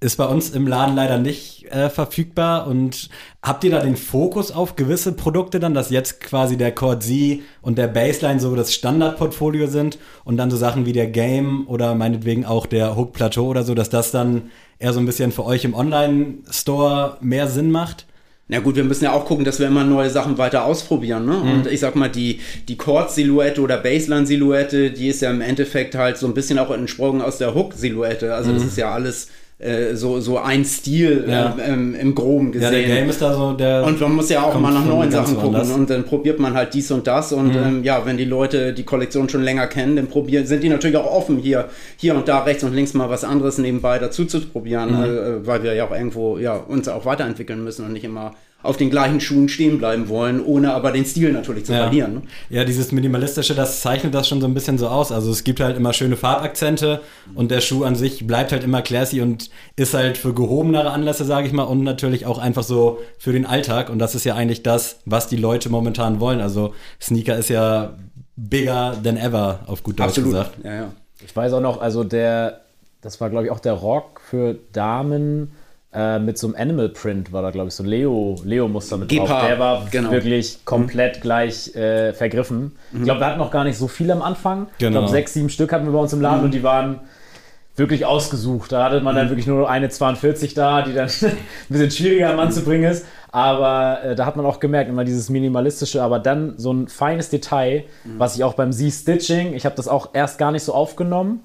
ist bei uns im Laden leider nicht äh, verfügbar. Und habt ihr da den Fokus auf gewisse Produkte dann, dass jetzt quasi der Chord Z und der Baseline so das Standardportfolio sind und dann so Sachen wie der Game oder meinetwegen auch der Hook Plateau oder so, dass das dann eher so ein bisschen für euch im Online-Store mehr Sinn macht? Na gut, wir müssen ja auch gucken, dass wir immer neue Sachen weiter ausprobieren. Ne? Mhm. Und ich sag mal, die, die Chord-Silhouette oder Baseline-Silhouette, die ist ja im Endeffekt halt so ein bisschen auch entsprungen aus der Hook-Silhouette. Also mhm. das ist ja alles äh, so, so ein Stil ja. ähm, im Groben gesehen. Ja, der Game ist da so der. Und man muss ja auch mal nach neuen Sachen gucken anders. und dann probiert man halt dies und das und mhm. ähm, ja, wenn die Leute die Kollektion schon länger kennen, dann probieren, sind die natürlich auch offen, hier, hier und da rechts und links mal was anderes nebenbei dazu zu probieren, mhm. äh, weil wir ja auch irgendwo ja, uns auch weiterentwickeln müssen und nicht immer auf den gleichen Schuhen stehen bleiben wollen, ohne aber den Stil natürlich zu ja. verlieren. Ne? Ja, dieses Minimalistische, das zeichnet das schon so ein bisschen so aus. Also es gibt halt immer schöne Farbakzente und der Schuh an sich bleibt halt immer classy und ist halt für gehobenere Anlässe, sage ich mal, und natürlich auch einfach so für den Alltag. Und das ist ja eigentlich das, was die Leute momentan wollen. Also Sneaker ist ja bigger than ever, auf gut Deutsch Absolut. gesagt. Ja, ja. Ich weiß auch noch, also der, das war glaube ich auch der Rock für Damen äh, mit so einem Animal Print war da, glaube ich, so Leo, Leo-Muster mit Gepard, drauf. Der war genau. wirklich komplett mhm. gleich äh, vergriffen. Mhm. Ich glaube, wir hatten noch gar nicht so viel am Anfang. Genau. Ich glaube, sechs, sieben Stück hatten wir bei uns im Laden mhm. und die waren wirklich ausgesucht. Da hatte man dann mhm. wirklich nur eine 42 da, die dann ein bisschen schwieriger am Mann zu bringen ist. Aber äh, da hat man auch gemerkt, immer dieses minimalistische, aber dann so ein feines Detail, mhm. was ich auch beim Z-Stitching, ich habe das auch erst gar nicht so aufgenommen,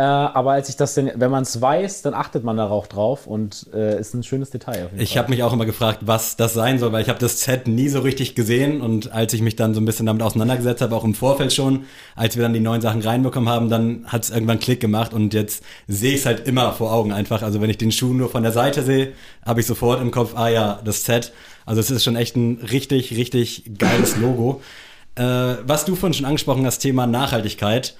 äh, aber als ich das denn, wenn man es weiß, dann achtet man da auch drauf und äh, ist ein schönes Detail. ich habe mich auch immer gefragt, was das sein soll, weil ich habe das Set nie so richtig gesehen und als ich mich dann so ein bisschen damit auseinandergesetzt habe, auch im Vorfeld schon, als wir dann die neuen Sachen reinbekommen haben, dann hat es irgendwann Klick gemacht und jetzt sehe ich es halt immer vor Augen einfach. Also wenn ich den Schuh nur von der Seite sehe, habe ich sofort im Kopf, ah ja, das Set. Also es ist schon echt ein richtig, richtig geiles Logo. Äh, was du vorhin schon angesprochen hast, Thema Nachhaltigkeit.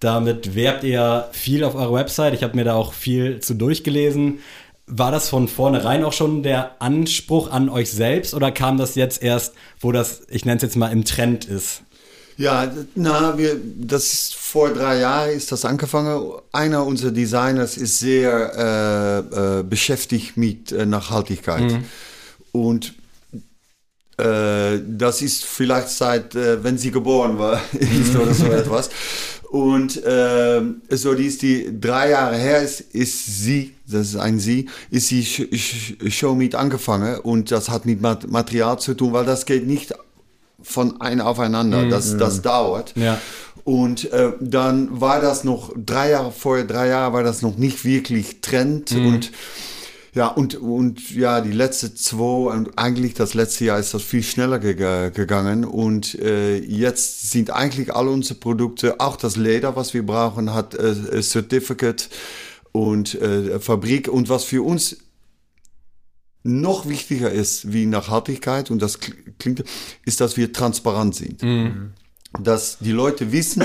Damit werbt ihr viel auf eurer Website. Ich habe mir da auch viel zu durchgelesen. War das von vornherein auch schon der Anspruch an euch selbst oder kam das jetzt erst, wo das, ich nenne es jetzt mal, im Trend ist? Ja, na, wir, das ist vor drei Jahren ist das angefangen. Einer unserer Designers ist sehr äh, äh, beschäftigt mit äh, Nachhaltigkeit. Mhm. Und äh, das ist vielleicht seit, äh, wenn sie geboren war, ist oder so etwas. Und äh, so, die ist die drei Jahre her, ist, ist sie, das ist ein sie, ist sie schon mit angefangen und das hat mit Material zu tun, weil das geht nicht von ein aufeinander, mm, das, das dauert. Ja. Und äh, dann war das noch drei Jahre vorher, drei Jahre war das noch nicht wirklich Trend mm. und ja, und, und ja, die letzten zwei, und eigentlich das letzte Jahr ist das viel schneller ge gegangen. Und äh, jetzt sind eigentlich alle unsere Produkte, auch das Leder, was wir brauchen, hat äh, Certificate und äh, Fabrik. Und was für uns noch wichtiger ist wie Nachhaltigkeit, und das klingt, ist, dass wir transparent sind. Mhm. Dass die Leute wissen,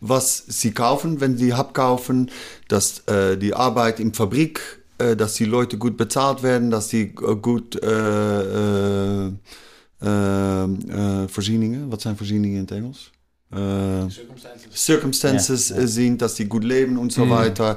was sie kaufen, wenn sie Hub kaufen, dass äh, die Arbeit im Fabrik dass die Leute gut bezahlt werden, dass die äh, gut äh, äh, äh, Voorzieningen, was zijn voorzieningen in het Engels? circumstances, circumstances ja, ja. sind, dass die gut leben und so mhm. weiter.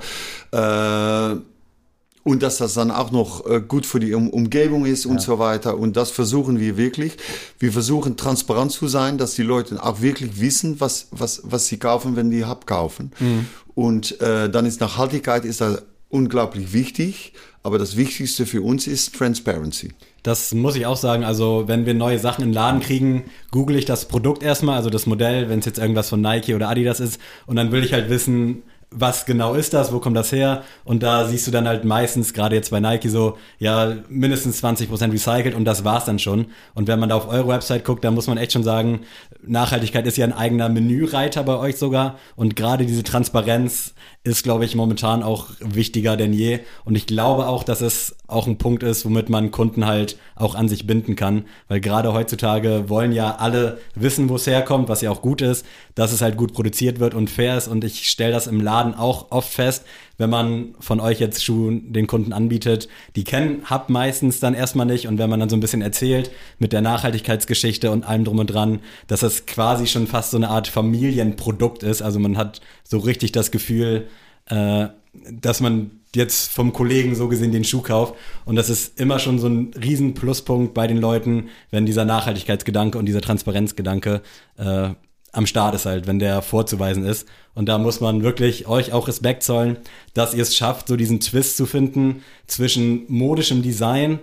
und dass das dann auch noch gut für die um Umgebung ist und ja. so weiter. Und das versuchen wir wirklich. Wir versuchen transparent zu sein, dass die Leute auch wirklich wissen, was, was, was sie kaufen, wenn die Hub kaufen. Mhm. Und äh, dann ist Nachhaltigkeit ist da unglaublich wichtig, aber das Wichtigste für uns ist Transparency. Das muss ich auch sagen. Also, wenn wir neue Sachen in den Laden kriegen, google ich das Produkt erstmal, also das Modell, wenn es jetzt irgendwas von Nike oder Adidas ist. Und dann will ich halt wissen, was genau ist das, wo kommt das her? Und da siehst du dann halt meistens, gerade jetzt bei Nike so, ja, mindestens 20% recycelt und das war's dann schon. Und wenn man da auf eure Website guckt, dann muss man echt schon sagen, Nachhaltigkeit ist ja ein eigener Menüreiter bei euch sogar. Und gerade diese Transparenz ist, glaube ich, momentan auch wichtiger denn je. Und ich glaube auch, dass es auch ein Punkt ist, womit man Kunden halt auch an sich binden kann. Weil gerade heutzutage wollen ja alle wissen, wo es herkommt, was ja auch gut ist, dass es halt gut produziert wird und fair ist. Und ich stelle das im Laden auch oft fest, wenn man von euch jetzt Schuhe den Kunden anbietet, die kennen Hub meistens dann erstmal nicht. Und wenn man dann so ein bisschen erzählt mit der Nachhaltigkeitsgeschichte und allem drum und dran, dass das quasi schon fast so eine Art Familienprodukt ist, also man hat so richtig das Gefühl, äh, dass man jetzt vom Kollegen so gesehen den Schuh kauft. Und das ist immer schon so ein riesen Pluspunkt bei den Leuten, wenn dieser Nachhaltigkeitsgedanke und dieser Transparenzgedanke äh, am Start ist halt, wenn der vorzuweisen ist. Und da muss man wirklich euch auch Respekt zollen, dass ihr es schafft, so diesen Twist zu finden zwischen modischem Design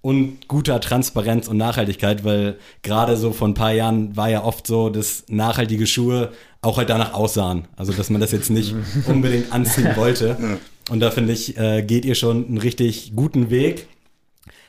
und guter Transparenz und Nachhaltigkeit, weil gerade so vor ein paar Jahren war ja oft so, dass nachhaltige Schuhe auch halt danach aussahen. Also dass man das jetzt nicht unbedingt anziehen wollte. Und da finde ich, äh, geht ihr schon einen richtig guten Weg.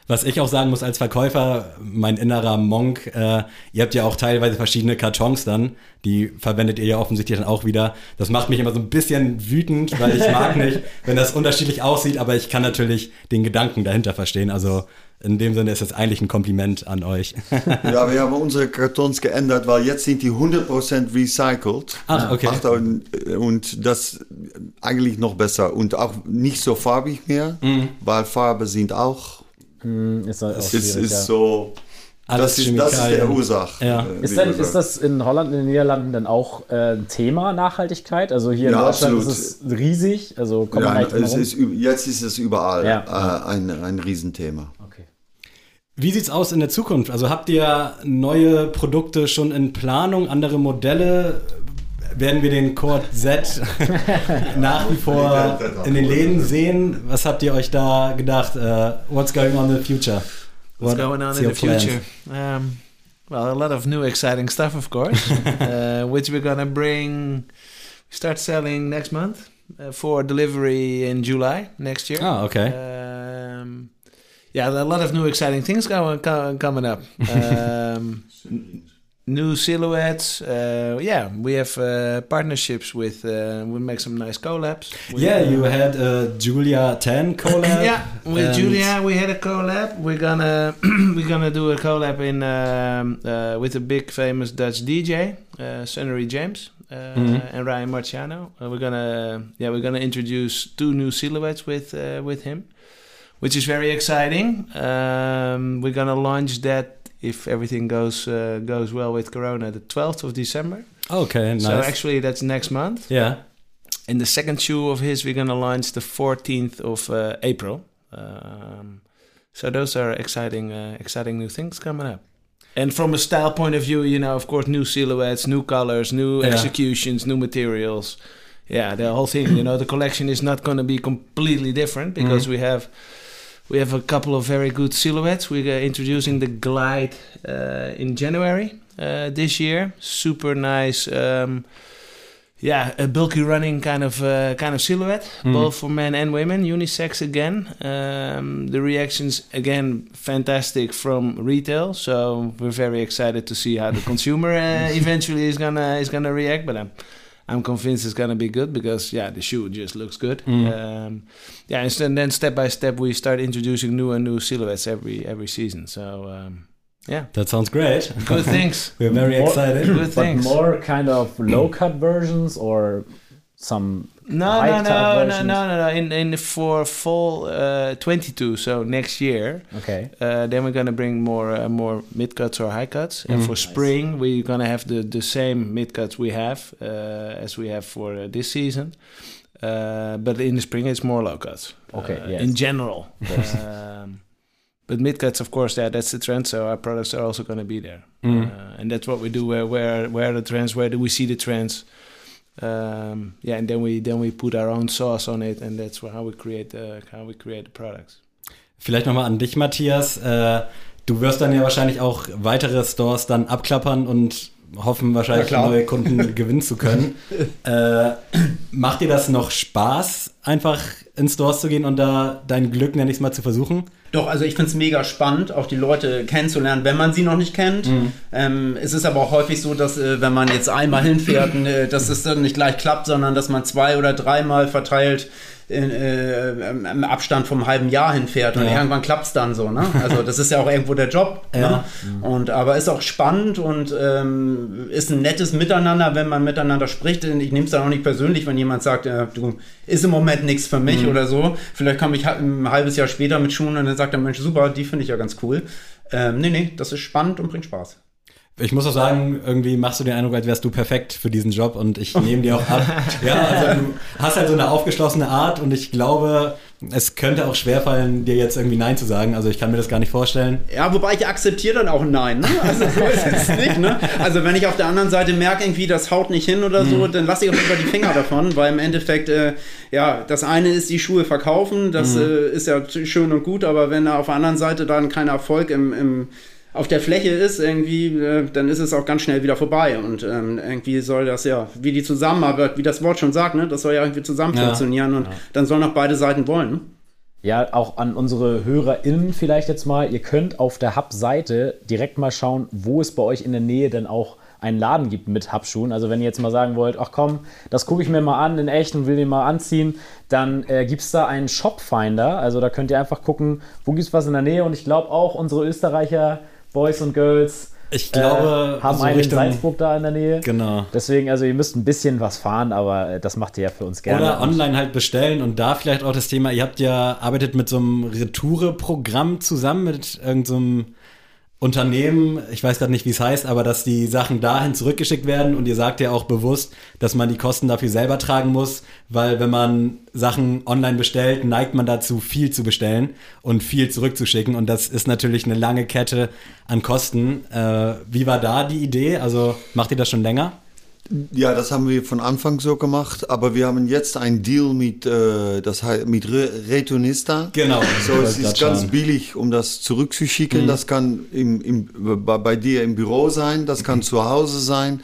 Was ich auch sagen muss als Verkäufer, mein innerer Monk, äh, ihr habt ja auch teilweise verschiedene Kartons dann, die verwendet ihr ja offensichtlich dann auch wieder. Das macht mich immer so ein bisschen wütend, weil ich mag nicht, wenn das unterschiedlich aussieht, aber ich kann natürlich den Gedanken dahinter verstehen. Also in dem Sinne ist es eigentlich ein Kompliment an euch. ja, wir haben unsere Kartons geändert, weil jetzt sind die 100% recycelt. Ach, okay. Und das eigentlich noch besser und auch nicht so farbig mehr, mhm. weil Farbe sind auch hm, ist halt es ist, ist so. Das ist, das ist, der Ursache. Ja. Äh, ist, denn, ist, das in Holland, in den Niederlanden dann auch äh, ein Thema Nachhaltigkeit? Also hier ja, in Deutschland absolut. ist es riesig. Also kommt ja, man es ist, jetzt ist es überall ja. äh, ein, ein Riesenthema. Okay. Wie sieht es aus in der Zukunft? Also habt ihr neue Produkte schon in Planung, andere Modelle? Werden wir den Cord Z nach wie vor in den Läden sehen? Was habt ihr euch da gedacht? Uh, what's going on in the future? What's What going on in the future? Um, well, a lot of new exciting stuff, of course, uh, which we're gonna bring. Start selling next month uh, for delivery in July next year. Oh, okay. Um, yeah, a lot of new exciting things going coming up. Um, new silhouettes. Uh, yeah, we have uh, partnerships with. Uh, we make some nice collabs. With, yeah, you uh, had a Julia Ten collab. yeah, with Julia we had a collab. We're gonna we're gonna do a collab in um, uh, with a big famous Dutch DJ, uh, Sunnery James. Uh, mm -hmm. and Ryan Marciano. we're gonna yeah we're gonna introduce two new silhouettes with with him, which is very exciting. Um, we're gonna launch that if everything goes uh, goes well with Corona, the 12th of December. Okay, nice. So actually, that's next month. Yeah. In the second shoe of his, we're gonna launch the 14th of uh, April. Um, so those are exciting, uh, exciting new things coming up. And from a style point of view, you know, of course, new silhouettes, new colors, new yeah. executions, new materials. Yeah, the whole thing. You know, the collection is not going to be completely different because mm -hmm. we have we have a couple of very good silhouettes. We're introducing the Glide uh, in January uh, this year. Super nice. Um, yeah, a bulky running kind of uh, kind of silhouette, mm. both for men and women, unisex again. Um, the reactions again fantastic from retail, so we're very excited to see how the consumer uh, eventually is gonna is gonna react. But I'm I'm convinced it's gonna be good because yeah, the shoe just looks good. Mm. Um, yeah, and then step by step we start introducing new and new silhouettes every every season. So um, yeah, that sounds great. Good things. We're very more, excited. Good things. But more kind of low cut versions or some no no no, no no no no. In in for fall uh, 22 so next year okay. uh, then we're gonna bring more uh, more mid cuts or high cuts. Mm. and mm-hmm. for spring nice. we're gonna have the the same mid cuts we have uh, as we have for uh, this season. Uh, but in the spring it's more low cuts. Okay yes. in general. Um, but mid cuts of course yeah that's the trend. So our products are also going to be there. Mm. and that's what we do. Where where where are the trends? Where do we see the trends um, yeah, and then we then we put our own sauce on it, and that's how we create the how we create the products. Vielleicht nochmal an dich, Matthias. Äh, du wirst dann ja wahrscheinlich auch weitere Stores dann abklappern und hoffen wahrscheinlich neue Kunden gewinnen zu können. Äh, macht dir das noch Spaß, einfach in Stores zu gehen und da dein Glück, nenne ich es mal, zu versuchen? Doch, also ich finde es mega spannend, auch die Leute kennenzulernen, wenn man sie noch nicht kennt. Mhm. Ähm, es ist aber auch häufig so, dass äh, wenn man jetzt einmal hinfährt, äh, dass es dann nicht gleich klappt, sondern dass man zwei oder dreimal verteilt äh, im Abstand vom halben Jahr hinfährt und ja. irgendwann klappt es dann so. Ne? Also das ist ja auch irgendwo der Job. Ja. Ne? Und, aber ist auch spannend und ähm, ist ein nettes Miteinander, wenn man miteinander spricht. Ich nehme es dann auch nicht persönlich, wenn jemand sagt, äh, du ist im Moment nichts für mich mhm. oder so. Vielleicht komme ich ein halbes Jahr später mit Schuhen und dann sagt der Mensch, super, die finde ich ja ganz cool. Ähm, nee, nee, das ist spannend und bringt Spaß. Ich muss auch sagen, irgendwie machst du den Eindruck, als wärst du perfekt für diesen Job und ich nehme dir auch ab. ja, also du hast halt so eine aufgeschlossene Art und ich glaube, es könnte auch schwerfallen, dir jetzt irgendwie Nein zu sagen. Also ich kann mir das gar nicht vorstellen. Ja, wobei ich akzeptiere dann auch ein Nein. Ne? Also so ist es nicht. Ne? Also wenn ich auf der anderen Seite merke, irgendwie das haut nicht hin oder so, mhm. dann lasse ich auch lieber die Finger davon, weil im Endeffekt, äh, ja, das eine ist die Schuhe verkaufen, das mhm. äh, ist ja schön und gut, aber wenn auf der anderen Seite dann kein Erfolg im, im auf der Fläche ist, irgendwie, äh, dann ist es auch ganz schnell wieder vorbei. Und ähm, irgendwie soll das ja, wie die Zusammenarbeit, wie das Wort schon sagt, ne, das soll ja irgendwie zusammen ja. funktionieren und ja. dann sollen auch beide Seiten wollen. Ne? Ja, auch an unsere HörerInnen vielleicht jetzt mal, ihr könnt auf der Hub-Seite direkt mal schauen, wo es bei euch in der Nähe denn auch einen Laden gibt mit Hubschuhen. Also wenn ihr jetzt mal sagen wollt, ach komm, das gucke ich mir mal an in echt und will den mal anziehen, dann äh, gibt es da einen Shopfinder. Also da könnt ihr einfach gucken, wo gibt es was in der Nähe. Und ich glaube auch unsere Österreicher Boys und Girls. Ich glaube, äh, haben so einen Richtung, in Salzburg da in der Nähe. Genau. Deswegen, also ihr müsst ein bisschen was fahren, aber äh, das macht ihr ja für uns gerne. Oder online halt bestellen und da vielleicht auch das Thema, ihr habt ja, arbeitet mit so einem Retoure-Programm zusammen, mit irgendeinem so Unternehmen, ich weiß gerade nicht, wie es heißt, aber dass die Sachen dahin zurückgeschickt werden und ihr sagt ja auch bewusst, dass man die Kosten dafür selber tragen muss, weil wenn man Sachen online bestellt, neigt man dazu, viel zu bestellen und viel zurückzuschicken und das ist natürlich eine lange Kette an Kosten. Äh, wie war da die Idee? Also macht ihr das schon länger? Ja, das haben wir von Anfang so gemacht, aber wir haben jetzt einen Deal mit, äh, das heißt, mit Re Retonista. Genau. So, es ist ganz schauen. billig, um das zurückzuschicken. Mhm. Das kann im, im, bei, dir im Büro sein, das kann mhm. zu Hause sein.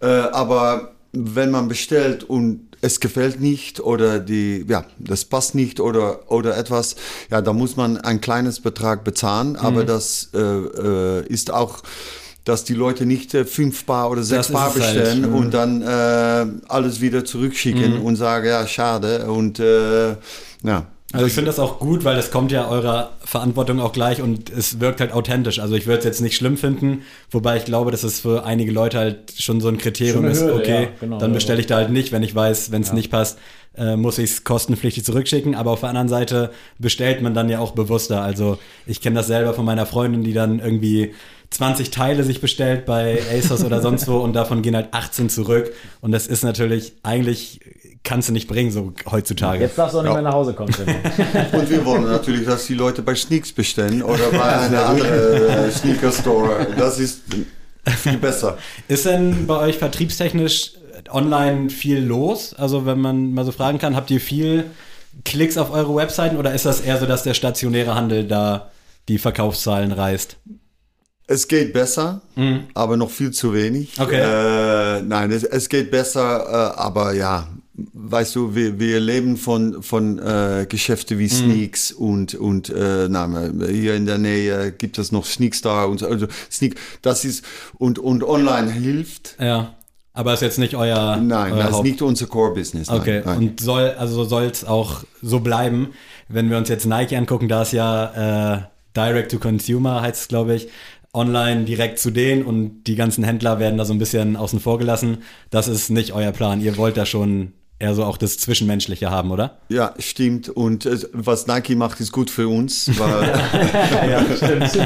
Äh, aber wenn man bestellt und es gefällt nicht oder die, ja, das passt nicht oder, oder etwas, ja, da muss man ein kleines Betrag bezahlen, mhm. aber das äh, äh ist auch dass die Leute nicht äh, fünf Paar oder sechs Paar halt, bestellen halt. und dann äh, alles wieder zurückschicken mhm. und sagen, ja, schade. Und äh, ja. Also ich finde das auch gut, weil das kommt ja eurer Verantwortung auch gleich und es wirkt halt authentisch. Also ich würde es jetzt nicht schlimm finden, wobei ich glaube, dass es für einige Leute halt schon so ein Kriterium ist, Hürde, okay, ja, genau, dann bestelle ich da halt nicht, wenn ich weiß, wenn es ja. nicht passt, äh, muss ich es kostenpflichtig zurückschicken. Aber auf der anderen Seite bestellt man dann ja auch bewusster. Also ich kenne das selber von meiner Freundin, die dann irgendwie 20 Teile sich bestellt bei ASOS oder sonst wo und davon gehen halt 18 zurück. Und das ist natürlich, eigentlich kannst du nicht bringen, so heutzutage. Jetzt darfst du auch nicht ja. mehr nach Hause kommen. und wir wollen natürlich, dass die Leute bei Sneaks bestellen oder bei einer anderen äh, Sneaker-Store. Das ist viel besser. Ist denn bei euch vertriebstechnisch online viel los? Also wenn man mal so fragen kann, habt ihr viel Klicks auf eure Webseiten oder ist das eher so, dass der stationäre Handel da die Verkaufszahlen reißt? Es geht besser, mhm. aber noch viel zu wenig. Okay. Äh, nein, es, es, geht besser, äh, aber ja, weißt du, wir, wir leben von, von äh, Geschäften wie mhm. Sneaks und, und äh, na, hier in der Nähe gibt es noch Sneakstar und so. Also Sneak, das ist, und, und online hilft. Ja. Aber ist jetzt nicht euer. Nein, euer das ist nicht unser Core-Business. Okay. Nein. Und soll, also soll es auch so bleiben. Wenn wir uns jetzt Nike angucken, da ist ja äh, Direct to Consumer, heißt es, glaube ich online direkt zu denen und die ganzen Händler werden da so ein bisschen außen vor gelassen. Das ist nicht euer Plan. Ihr wollt da schon eher so auch das Zwischenmenschliche haben, oder? Ja, stimmt. Und äh, was Nike macht, ist gut für uns. ja, stimmt.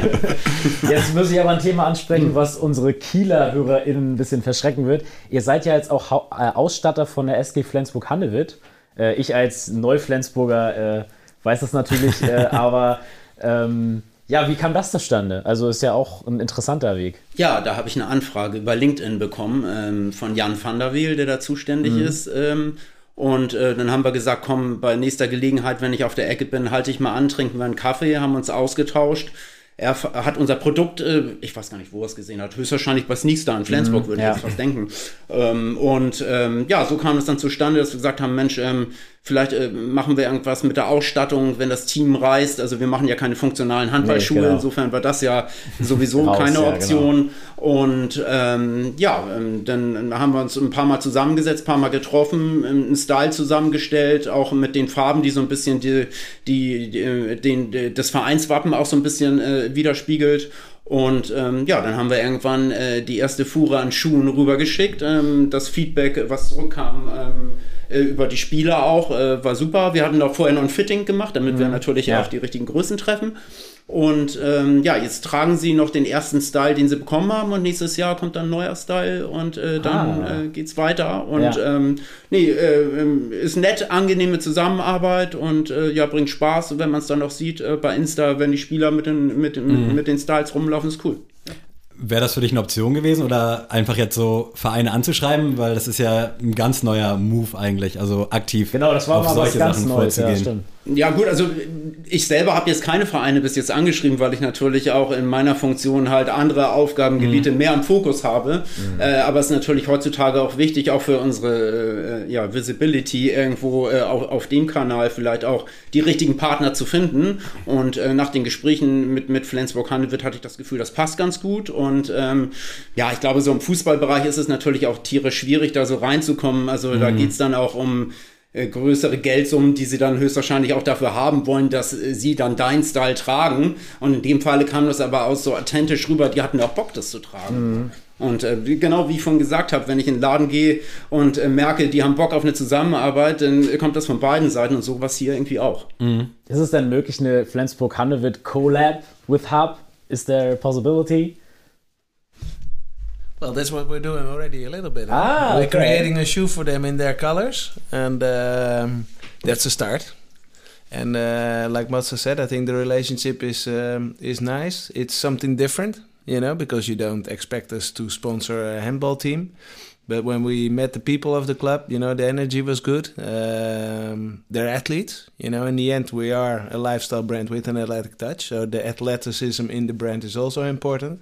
Jetzt muss ich aber ein Thema ansprechen, was unsere Kieler HörerInnen ein bisschen verschrecken wird. Ihr seid ja jetzt auch ha äh, Ausstatter von der SG Flensburg-Handewitt. Äh, ich als Neuflensburger äh, weiß das natürlich, äh, aber ähm, ja, wie kam das zustande? Also ist ja auch ein interessanter Weg. Ja, da habe ich eine Anfrage über LinkedIn bekommen ähm, von Jan van der Weel, der da zuständig mhm. ist. Ähm, und äh, dann haben wir gesagt, komm, bei nächster Gelegenheit, wenn ich auf der Ecke bin, halte ich mal an, trinken wir einen Kaffee, haben uns ausgetauscht er hat unser Produkt, äh, ich weiß gar nicht, wo er es gesehen hat, höchstwahrscheinlich bei Sneakstar in Flensburg, mhm, würde ich ja. jetzt fast denken. Ähm, und ähm, ja, so kam es dann zustande, dass wir gesagt haben, Mensch, ähm, vielleicht äh, machen wir irgendwas mit der Ausstattung, wenn das Team reist. Also wir machen ja keine funktionalen Handballschuhe, nee, genau. insofern war das ja sowieso Raus, keine Option. Ja, genau. Und ähm, ja, ähm, dann haben wir uns ein paar Mal zusammengesetzt, ein paar Mal getroffen, einen Style zusammengestellt, auch mit den Farben, die so ein bisschen die, die, die den, das Vereinswappen auch so ein bisschen äh, widerspiegelt. Und ähm, ja, dann haben wir irgendwann äh, die erste Fuhre an Schuhen rübergeschickt. Ähm, das Feedback, was zurückkam, ähm, äh, über die Spieler auch, äh, war super. Wir hatten auch vorher noch ein Fitting gemacht, damit mhm. wir natürlich ja. auf die richtigen Größen treffen. Und ähm, ja, jetzt tragen sie noch den ersten Style, den sie bekommen haben und nächstes Jahr kommt dann ein neuer Style und äh, dann Ah. äh, geht's weiter. Und Ja. ähm, nee, äh, ähm, ist nett, angenehme Zusammenarbeit und äh, ja, bringt Spaß, wenn man es dann noch sieht äh, bei Insta, wenn die Spieler mit den, mit, mit, mit den Styles rumlaufen, ist cool. Wäre das für dich eine Option gewesen oder einfach jetzt so Vereine anzuschreiben? Weil das ist ja ein ganz neuer Move eigentlich, also aktiv Genau, das war auf mal was solche ganz Sachen Neues. Ja, vorzugehen. stimmt. Ja gut, also ich selber habe jetzt keine Vereine bis jetzt angeschrieben, weil ich natürlich auch in meiner Funktion halt andere Aufgabengebiete mehr im Fokus habe. Äh, aber es ist natürlich heutzutage auch wichtig, auch für unsere äh, ja, Visibility irgendwo äh, auch auf dem Kanal vielleicht auch die richtigen Partner zu finden. Und äh, nach den Gesprächen mit, mit Flensburg-Handewitt hatte ich das Gefühl, das passt ganz gut. Und ähm, ja, ich glaube, so im Fußballbereich ist es natürlich auch tierisch schwierig, da so reinzukommen. Also da geht's dann auch um größere Geldsummen, die sie dann höchstwahrscheinlich auch dafür haben wollen, dass äh, sie dann deinen Style tragen. Und in dem Falle kam das aber aus so authentisch rüber, die hatten auch Bock, das zu tragen. Und äh, genau wie ich vorhin gesagt habe, wenn ich in den Laden gehe und äh, merke, die haben Bock auf eine Zusammenarbeit, dann äh, kommt das von beiden Seiten und sowas hier irgendwie auch. Ist es denn möglich, eine Flensburg-Handewitt Collab with Hub? Is there a possibility? Well, that's what we're doing already a little bit. huh? Ah, we're okay. creating a shoe for them in their colors, and um, that's a start. And uh, like Matze said, I think the relationship is um, is nice. It's something different, you know, because you don't expect us to sponsor a handball team. But when we met the people of the club, you know, the energy was good. Um, they're athletes, you know. In the end, we are a lifestyle brand with an athletic touch, so the athleticism in the brand is also important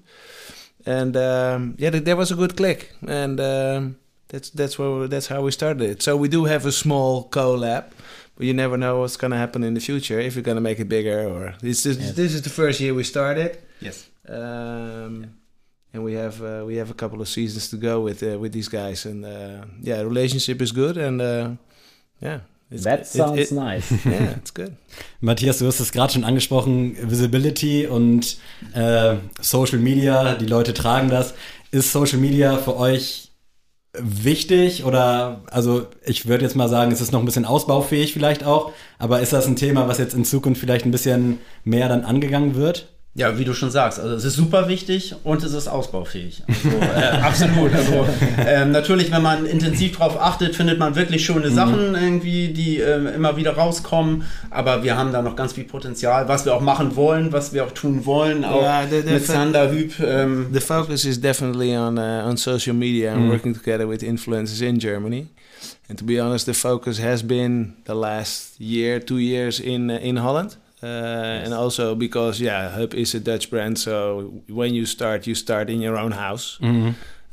and um, yeah, th- there was a good click, and um, that's that's where that's how we started it. So we do have a small collab, but you never know what's gonna happen in the future if you're gonna make it bigger or this is Yes. this is the first year we started, Yes. um, and we have uh, we have a couple of seasons to go with uh, with these guys, and uh, yeah, relationship is good, and uh, yeah, it's, That it- sounds it- nice. yeah, it's good. Matthias, du hast es gerade schon angesprochen, Visibility und äh, Social Media, die Leute tragen das. Ist Social Media für euch wichtig oder, also ich würde jetzt mal sagen, es ist noch ein bisschen ausbaufähig vielleicht auch, aber ist das ein Thema, was jetzt in Zukunft vielleicht ein bisschen mehr dann angegangen wird? Ja, wie du schon sagst, also es ist super wichtig und es ist ausbaufähig. Also, äh, absolut. Also ähm, natürlich, wenn man intensiv drauf achtet, findet man wirklich schöne Sachen irgendwie, die ähm, immer wieder rauskommen. Aber wir haben da noch ganz viel Potenzial, was wir auch machen wollen, was wir auch tun wollen, auch Ja, der- der mit Sander Hüb. Ähm, The focus is definitely on uh, on social media and working together with influencers in Germany. And to be honest, the focus has been the last year, two years in uh, in Holland. Uh, And also because yeah, Hub is a Dutch brand, so when you start, you start in your own house.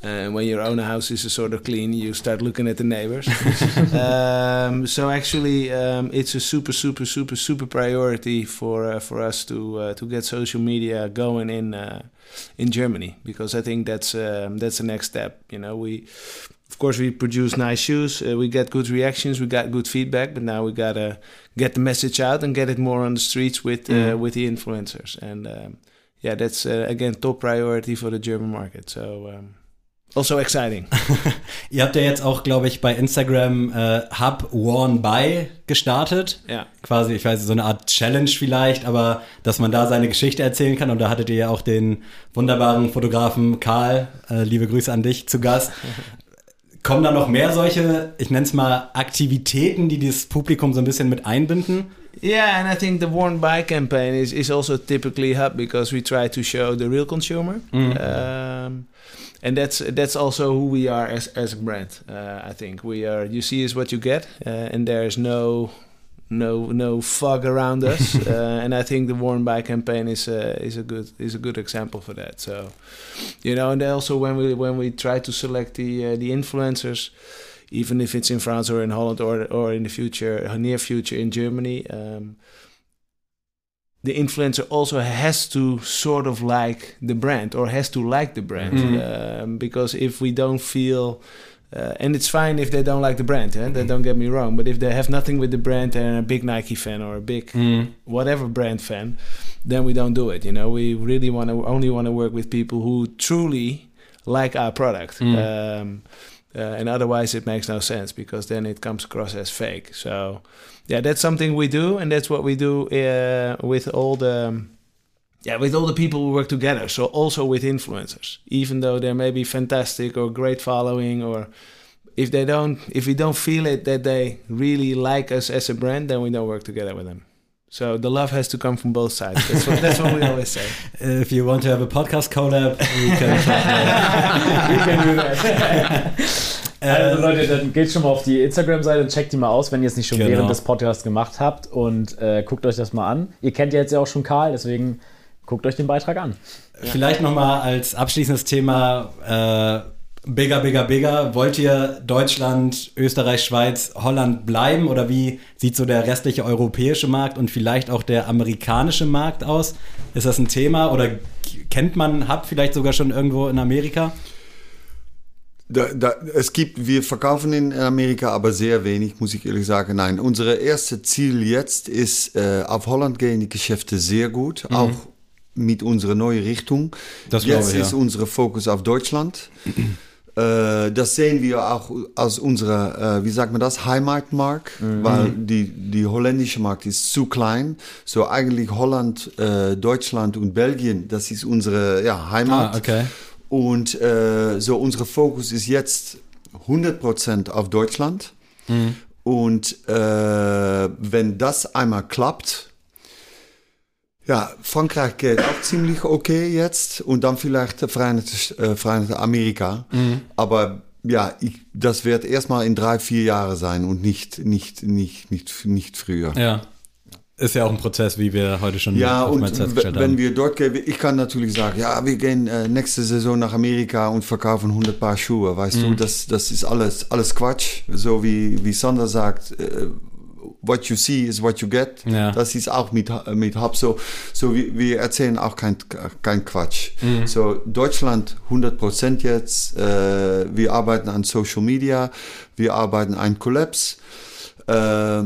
And when your own house is a sort of clean, you start looking at the neighbors. um, so actually, um, it's a super, super, super, super priority for uh, for us to uh, to get social media going in uh, in Germany because I think that's um, that's the next step. You know, we of course we produce nice shoes, uh, we get good reactions, we got good feedback, but now we gotta get the message out and get it more on the streets with uh, with the influencers. And um, yeah, that's uh, again top priority for the German market. So. Um, also exciting. Ihr habt ja jetzt auch, glaube ich, bei Instagram äh, Hub Worn By gestartet. Ja. Quasi, ich weiß, so eine Art Challenge vielleicht, aber dass man da seine Geschichte erzählen kann. Und da hattet ihr ja auch den wunderbaren Fotografen Karl, äh, liebe Grüße an dich, zu Gast. Kommen da noch mehr solche, ich nenne es mal, Aktivitäten, die dieses Publikum so ein bisschen mit einbinden? Yeah, and I think the Worn By campaign is, is also typically hub because we try to show the real consumer. Um, and that's that's also who we are as, as a brand. Uh, I think we are. You see is what you get, uh, and there's no no no fog around us. uh, and I think the Worn By campaign is a, is a good is a good example for that. So, you know, and also when we when we try to select the uh, the influencers even if it's in France or in Holland or or in the future, near future in Germany. Um, the influencer also has to sort of like the brand or has to like the brand um, because if we don't feel uh, and it's fine if they don't like the brand eh? that don't get me wrong but if they have nothing with the brand and a big nike fan or a big whatever brand fan then we don't do it you know? We really want to only want to work with people who truly like our product um, uh, and otherwise it makes no sense because then it comes across as fake. So yeah that's something we do and that's what we do uh, with all the yeah, with all the people who work together. So also with influencers, even though they may be fantastic or great following, or if they don't, if we don't feel it that they really like us as a brand, then we don't work together with them. So the love has to come from both sides. That's what, that's what we always say. If you want to have a podcast collab, we can We can do that. Also um, Leute, dann geht schon mal auf die Instagram-Seite und checkt die mal aus, wenn ihr es nicht schon Genau. während des Podcasts gemacht habt und äh, guckt euch das mal an. Ihr kennt ja jetzt ja auch schon Karl, deswegen guckt euch den Beitrag an. Vielleicht nochmal als abschließendes Thema, äh, bigger, bigger, bigger. Wollt ihr Deutschland, Österreich, Schweiz, Holland bleiben oder wie sieht so der restliche europäische Markt und vielleicht auch der amerikanische Markt aus? Ist das ein Thema oder kennt man Hub vielleicht sogar schon irgendwo in Amerika? Da, da, es gibt, wir verkaufen in Amerika aber sehr wenig, muss ich ehrlich sagen. Nein, unser erstes Ziel jetzt ist, äh, auf Holland gehen die Geschäfte sehr gut, auch mit unserer neuen Richtung. Das jetzt ich, ja. ist unser Fokus auf Deutschland. Äh, das sehen wir auch als unsere, äh, wie sagt man das, Heimatmarkt, weil die, die holländische Markt ist zu klein. So eigentlich Holland, äh, Deutschland und Belgien, das ist unsere ja, Heimat. Ah, okay. Und so unser Fokus ist jetzt 100% auf Deutschland. Und äh, wenn das einmal klappt, ja, Frankreich geht auch ziemlich okay jetzt und dann vielleicht Vereinigte, äh, Vereinigte Amerika. Aber ja, ich, das wird erstmal in drei, vier Jahre sein und nicht, nicht, nicht, nicht, nicht früher. Ja. Ist ja auch ein Prozess, wie wir heute schon Ja, und festgestellt wenn haben. wir dort gehen, ich kann natürlich sagen, ja, wir gehen äh, nächste Saison nach Amerika und verkaufen 100 Paar Schuhe, weißt Mhm. du, das, das ist alles, alles Quatsch, so wie, wie Sander sagt, äh, what you see is what you get, Ja. das ist auch mit, mit Hub so, so wir, wir erzählen auch kein, kein Quatsch. Mhm. So, Deutschland 100% jetzt, äh, wir arbeiten an Social Media, wir arbeiten an Collabs, äh,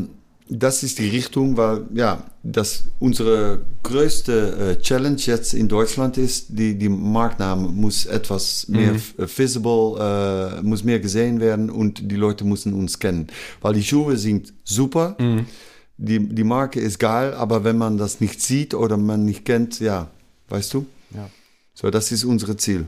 das ist die Richtung, weil ja, das unsere größte äh, Challenge jetzt in Deutschland ist, die, die Marktname muss etwas mehr äh, visible, äh, muss mehr gesehen werden und die Leute müssen uns kennen. Weil die Schuhe sind super, die, die Marke ist geil, aber wenn man das nicht sieht oder man nicht kennt, ja, weißt du? Ja. So, das ist unser Ziel.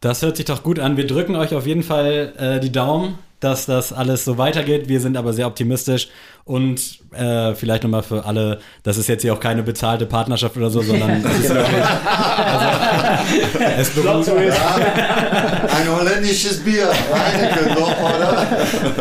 Das hört sich doch gut an. Wir drücken euch auf jeden Fall äh, die Daumen, dass das alles so weitergeht. Wir sind aber sehr optimistisch und äh, vielleicht nochmal für alle, das ist jetzt hier auch keine bezahlte Partnerschaft oder so, sondern es ist wirklich, also, es beruht, Ein holländisches Bier, Heineken noch, oder?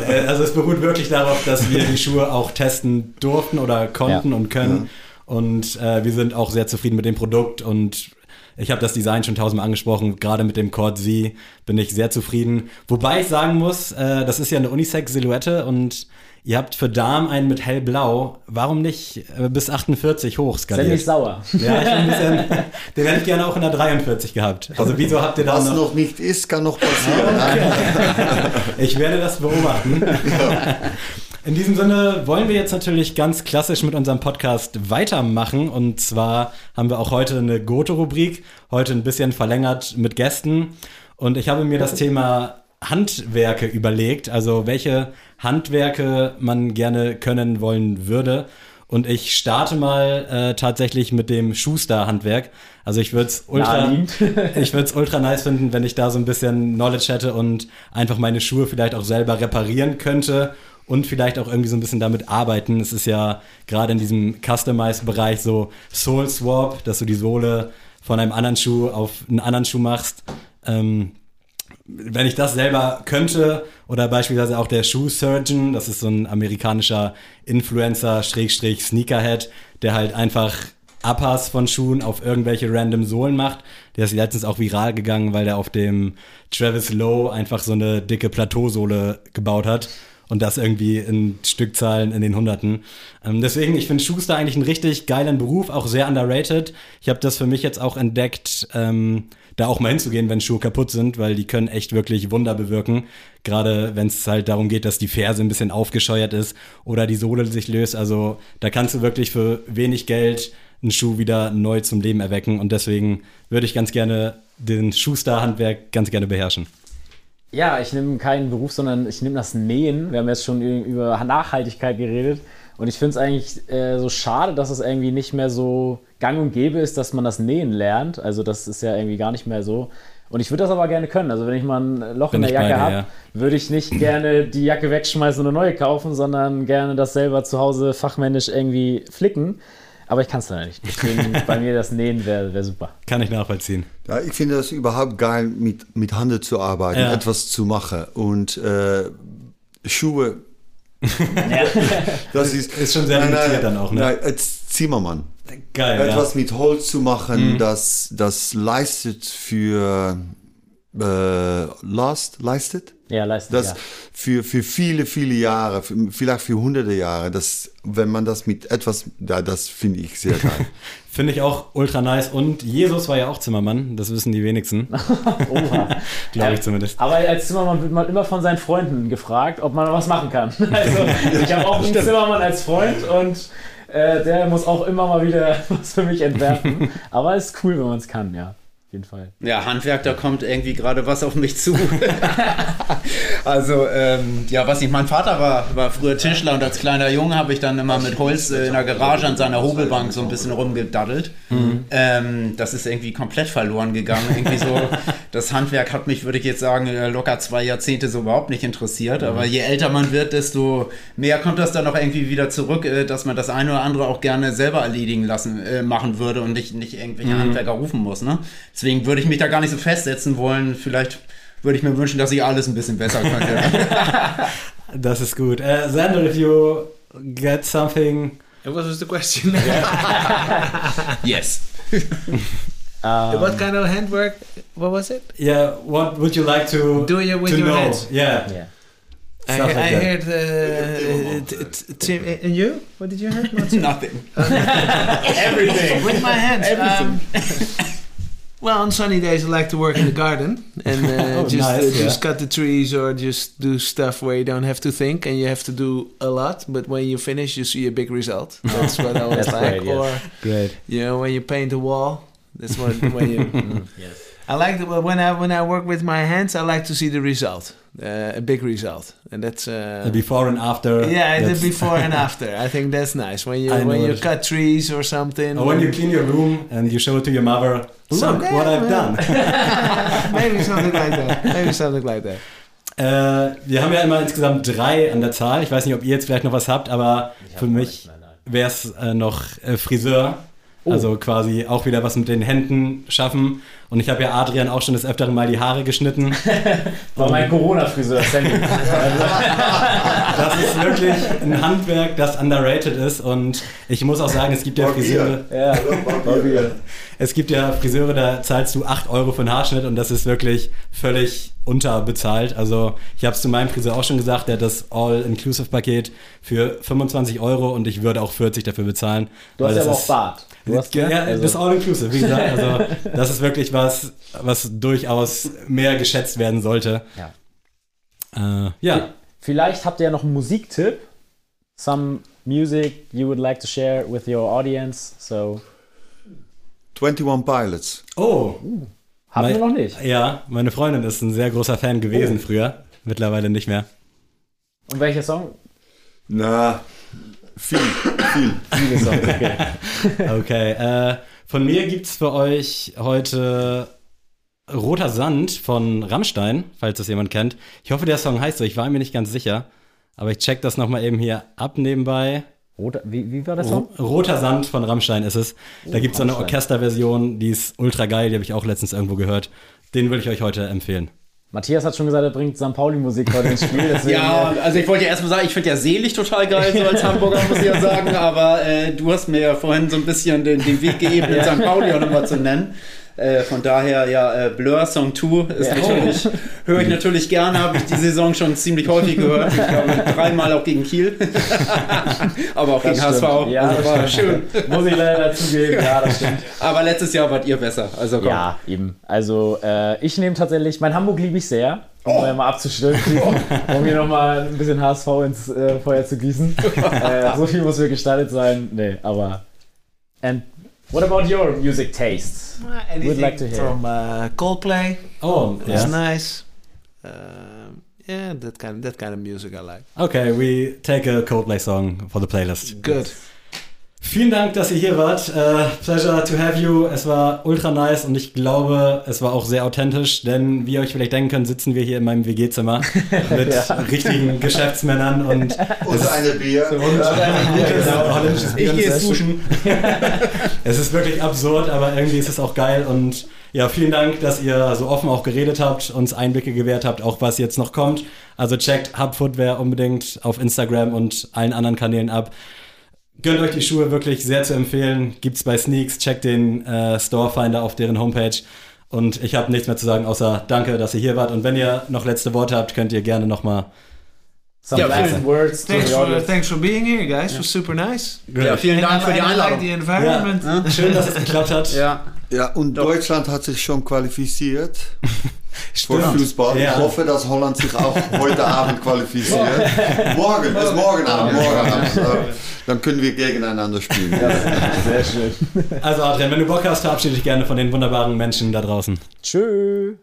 äh, also es beruht wirklich darauf, dass wir die Schuhe auch testen durften oder konnten Ja. und können. Und äh, wir sind auch sehr zufrieden mit dem Produkt und ich habe das Design schon tausendmal angesprochen, gerade mit dem Cord Z bin ich sehr zufrieden. Wobei ich sagen muss, äh, das ist ja eine Unisex-Silhouette und ihr habt für Damen einen mit hellblau. Warum nicht äh, bis 48 hoch skaliert? sauer. Ja, ich bin ein bisschen, den hätte ich gerne auch in der 43 gehabt. Also wieso habt ihr da Was noch... noch nicht ist, kann noch passieren. Ich werde das beobachten. In diesem Sinne wollen wir jetzt natürlich ganz klassisch mit unserem Podcast weitermachen. Und zwar haben wir auch heute eine Goto-Rubrik, heute ein bisschen verlängert mit Gästen. Und ich habe mir das Thema Handwerke überlegt, also welche Handwerke man gerne können wollen würde. Und ich starte mal äh, tatsächlich mit dem Schuster-Handwerk. Also ich würde es ultra, ich würde es ultra nice finden, wenn ich da so ein bisschen Knowledge hätte und einfach meine Schuhe vielleicht auch selber reparieren könnte und vielleicht auch irgendwie so ein bisschen damit arbeiten. Es ist ja gerade in diesem Customized-Bereich so Soul Swap, dass du die Sohle von einem anderen Schuh auf einen anderen Schuh machst. Ähm, wenn ich das selber könnte oder beispielsweise auch der Shoe Surgeon, das ist so ein amerikanischer Influencer, Schrägstrich Sneakerhead, der halt einfach Uppers von Schuhen auf irgendwelche random Sohlen macht. Der ist letztens auch viral gegangen, weil der auf dem Travis Lowe einfach so eine dicke Plateausohle gebaut hat und das irgendwie in Stückzahlen in den Hunderten. Ähm, deswegen, ich finde Schuster eigentlich einen richtig geilen Beruf, auch sehr underrated. Ich habe das für mich jetzt auch entdeckt, ähm, da auch mal hinzugehen, wenn Schuhe kaputt sind, weil die können echt wirklich Wunder bewirken. Gerade wenn es halt darum geht, dass die Ferse ein bisschen aufgescheuert ist oder die Sohle sich löst. Also da kannst du wirklich für wenig Geld einen Schuh wieder neu zum Leben erwecken. Und deswegen würde ich ganz gerne den Schuster-Handwerk ganz gerne beherrschen. Ja, ich nehme keinen Beruf, sondern ich nehme das Nähen. Wir haben jetzt schon über Nachhaltigkeit geredet. Und ich finde es eigentlich äh, so schade, dass es irgendwie nicht mehr so gang und gäbe ist, dass man das Nähen lernt. Also das ist ja irgendwie gar nicht mehr so. Und ich würde das aber gerne können. Also wenn ich mal ein Loch Bin in der Jacke habe, ja. würde ich nicht gerne die Jacke wegschmeißen und eine neue kaufen, sondern gerne das selber zu Hause fachmännisch irgendwie flicken. Aber ich kann es leider nicht. Deswegen bei mir das Nähen wäre wär super. Kann ich nachvollziehen. Ja, ich finde das überhaupt geil, mit, mit Handen zu arbeiten, Ja. etwas zu machen. Und äh, Schuhe, das ist, Ist schon sehr limitiert dann auch, ne? Nein, als Zimmermann. Geil, Etwas mit Holz zu machen, Mhm. das, das leistet für äh, Last, leistet? Ja, leisten. Das ja. für, für viele, viele Jahre, für, vielleicht für hunderte Jahre, das, wenn man das mit etwas, ja, das finde ich sehr geil. Finde ich auch ultra nice. Und Jesus war ja auch Zimmermann, das wissen die wenigsten. Oha. Glaube ich zumindest. Aber als Zimmermann wird man immer von seinen Freunden gefragt, ob man was machen kann. Also ich habe auch einen Zimmermann als Freund und äh, der muss auch immer mal wieder was für mich entwerfen. Aber es ist cool, wenn man es kann, ja. Auf jeden Fall. Ja, Handwerk, da kommt irgendwie gerade was auf mich zu. also, ähm, ja, was nicht, mein Vater war, war früher Tischler und als kleiner Junge habe ich dann immer mit Holz äh, in der Garage an seiner Hobelbank so ein bisschen rumgedaddelt. Ähm, das ist irgendwie komplett verloren gegangen. Irgendwie so, das Handwerk hat mich, würde ich jetzt sagen, äh, locker zwei Jahrzehnte so überhaupt nicht interessiert. Aber je älter man wird, desto mehr kommt das dann auch irgendwie wieder zurück, äh, dass man das eine oder andere auch gerne selber erledigen lassen, äh, machen würde und nicht, nicht irgendwelche Handwerker rufen muss. Ne? Deswegen würde ich mich da gar nicht so festsetzen wollen. Vielleicht würde ich mir wünschen, dass ich alles ein bisschen besser könnte. Das ist gut. Äh, Sander, if you get something. What was the question? yes. Ähm, what kind of handwork? What was it? Yeah, what would you like to Do you with to your know? hands? Yeah. ja. I, like I heard. Uh, Tim, and you? What did you hear? Nothing. Everything. with my hands. Um, well, on sunny days, I like to work in the garden and uh, Oh, just nice, uh, yeah. just cut the trees or just do stuff where you don't have to think and you have to do a lot. But when you finish, you see a big result. That's what I always That's like. great, yes. Or Great. you know, when you paint a wall, that's what when you. Yes. I like the, when I when I work with my hands, I like to see the result, uh, a big result, and that's uh, The before and after. yeah, the before and after. I think that's nice when you I when you cut trees or something. Or when you clean your room and you show it to your mother, look So- what I've done. maybe something like that. Maybe something like that. äh, wir haben ja immer insgesamt drei an der Zahl. Ich weiß nicht, ob ihr jetzt vielleicht noch was habt, aber für mich wäre es äh, noch äh, Friseur. Also quasi auch wieder was mit den Händen schaffen. Und ich habe ja Adrian auch schon des Öfteren mal die Haare geschnitten. War mein Corona-Friseur, Sandy. Das ist wirklich ein Handwerk, das underrated ist. Und ich muss auch sagen, es gibt ja Friseure. ja. Es gibt ja Friseure, da zahlst du 8 Euro für einen Haarschnitt und das ist wirklich völlig unterbezahlt. Also ich habe es zu meinem Friseur auch schon gesagt, der hat das All-Inclusive-Paket für 25 Euro und ich würde auch 40 dafür bezahlen. Du hast ja aber auch ist- Bart. Du hast, ja? Also- das All-Inclusive, wie gesagt. Also das ist wirklich was, was durchaus mehr geschätzt werden sollte. Ja. Äh, ja. Vielleicht habt ihr ja noch einen Musiktipp. Some music you would like to share with your audience. So, 21 Pilots. Oh, haben wir noch nicht. ja, meine Freundin ist ein sehr großer Fan gewesen früher. Mittlerweile nicht mehr. Und welcher Song? Na, viel, viel. Viele Songs, okay. Okay, äh, von mir gibt's für euch heute Roter Sand von Rammstein, falls das jemand kennt. Ich hoffe, der Song heißt so, ich war mir nicht ganz sicher. Aber ich check das nochmal eben hier ab nebenbei. Roter, wie, wie war der Song? Ro Roter Sand von Rammstein ist es. Da gibt's so eine. Orchesterversion, die ist ultra geil, die habe ich auch letztens irgendwo gehört. Den würde ich euch heute empfehlen. Matthias hat schon gesagt, er bringt St. Pauli-Musik heute ins Spiel. Ja, äh, also ich wollte ja erstmal sagen, ich finde ja selig total geil, so als Hamburger muss ich ja sagen, aber äh, du hast mir ja vorhin so ein bisschen den, den Weg geebnet, St. Pauli auch nochmal zu nennen. Äh, von daher, ja, äh, Blur Song 2 ist Ja. natürlich, höre ich natürlich gerne, habe ich die Saison schon ziemlich häufig gehört. Ich glaube, dreimal auch gegen Kiel. aber auch Das gegen HSV. stimmt. Ja, also das war schön. muss ich leider zugeben. Ja, das stimmt. Aber letztes Jahr wart ihr besser. Also komm. Ja, eben. Also, äh, ich nehme tatsächlich, mein Hamburg liebe ich sehr, um oh. mal abzustimmen, um hier nochmal ein bisschen HSV ins äh, Feuer zu gießen. äh, so viel muss mir gestaltet sein. Nee, aber. And what about your music tastes? Anything like to hear. from uh, Coldplay. Oh, That's ja. nice. Um, yeah, that kind of that kind of music I like. Okay, we take a Coldplay song for the playlist. Good. Vielen Dank, dass ihr hier wart. Äh, pleasure to have you. Es war ultra nice und ich glaube, es war auch sehr authentisch, denn wie ihr euch vielleicht denken könnt, sitzen wir hier in meinem WG-Zimmer mit Ja. richtigen Geschäftsmännern und Und eine Bier. Genau, holländisches Bier Ich und gehe sehr jetzt duschen. Es ist wirklich absurd, aber irgendwie ist es auch geil und ja, vielen Dank, dass ihr so offen auch geredet habt, uns Einblicke gewährt habt, auch was jetzt noch kommt. Also checkt Hub Footwear unbedingt auf Instagram und allen anderen Kanälen ab. Gönnt euch die Schuhe wirklich sehr zu empfehlen. Gibt's bei Sneaks, checkt den äh, Storefinder auf deren Homepage. Und ich habe nichts mehr zu sagen, außer danke, dass ihr hier wart. Und wenn ihr noch letzte Worte habt, könnt ihr gerne nochmal. Some Ja, last words Thanks for thanks for being here, guys. It was super nice. Ja, vielen Dank für die I like Einladung. the environment. Ja, schön, dass es geklappt hat. Ja, Ja, und Deutschland hat sich schon qualifiziert für Fußball. Ja. Ich hoffe, dass Holland sich auch heute Abend qualifiziert. morgen, bis morgen Abend. Morgen Abend. Dann können wir gegeneinander spielen. Sehr schön. Also Adrian, wenn du Bock hast, verabschiede dich gerne von den wunderbaren Menschen da draußen. Tschüss.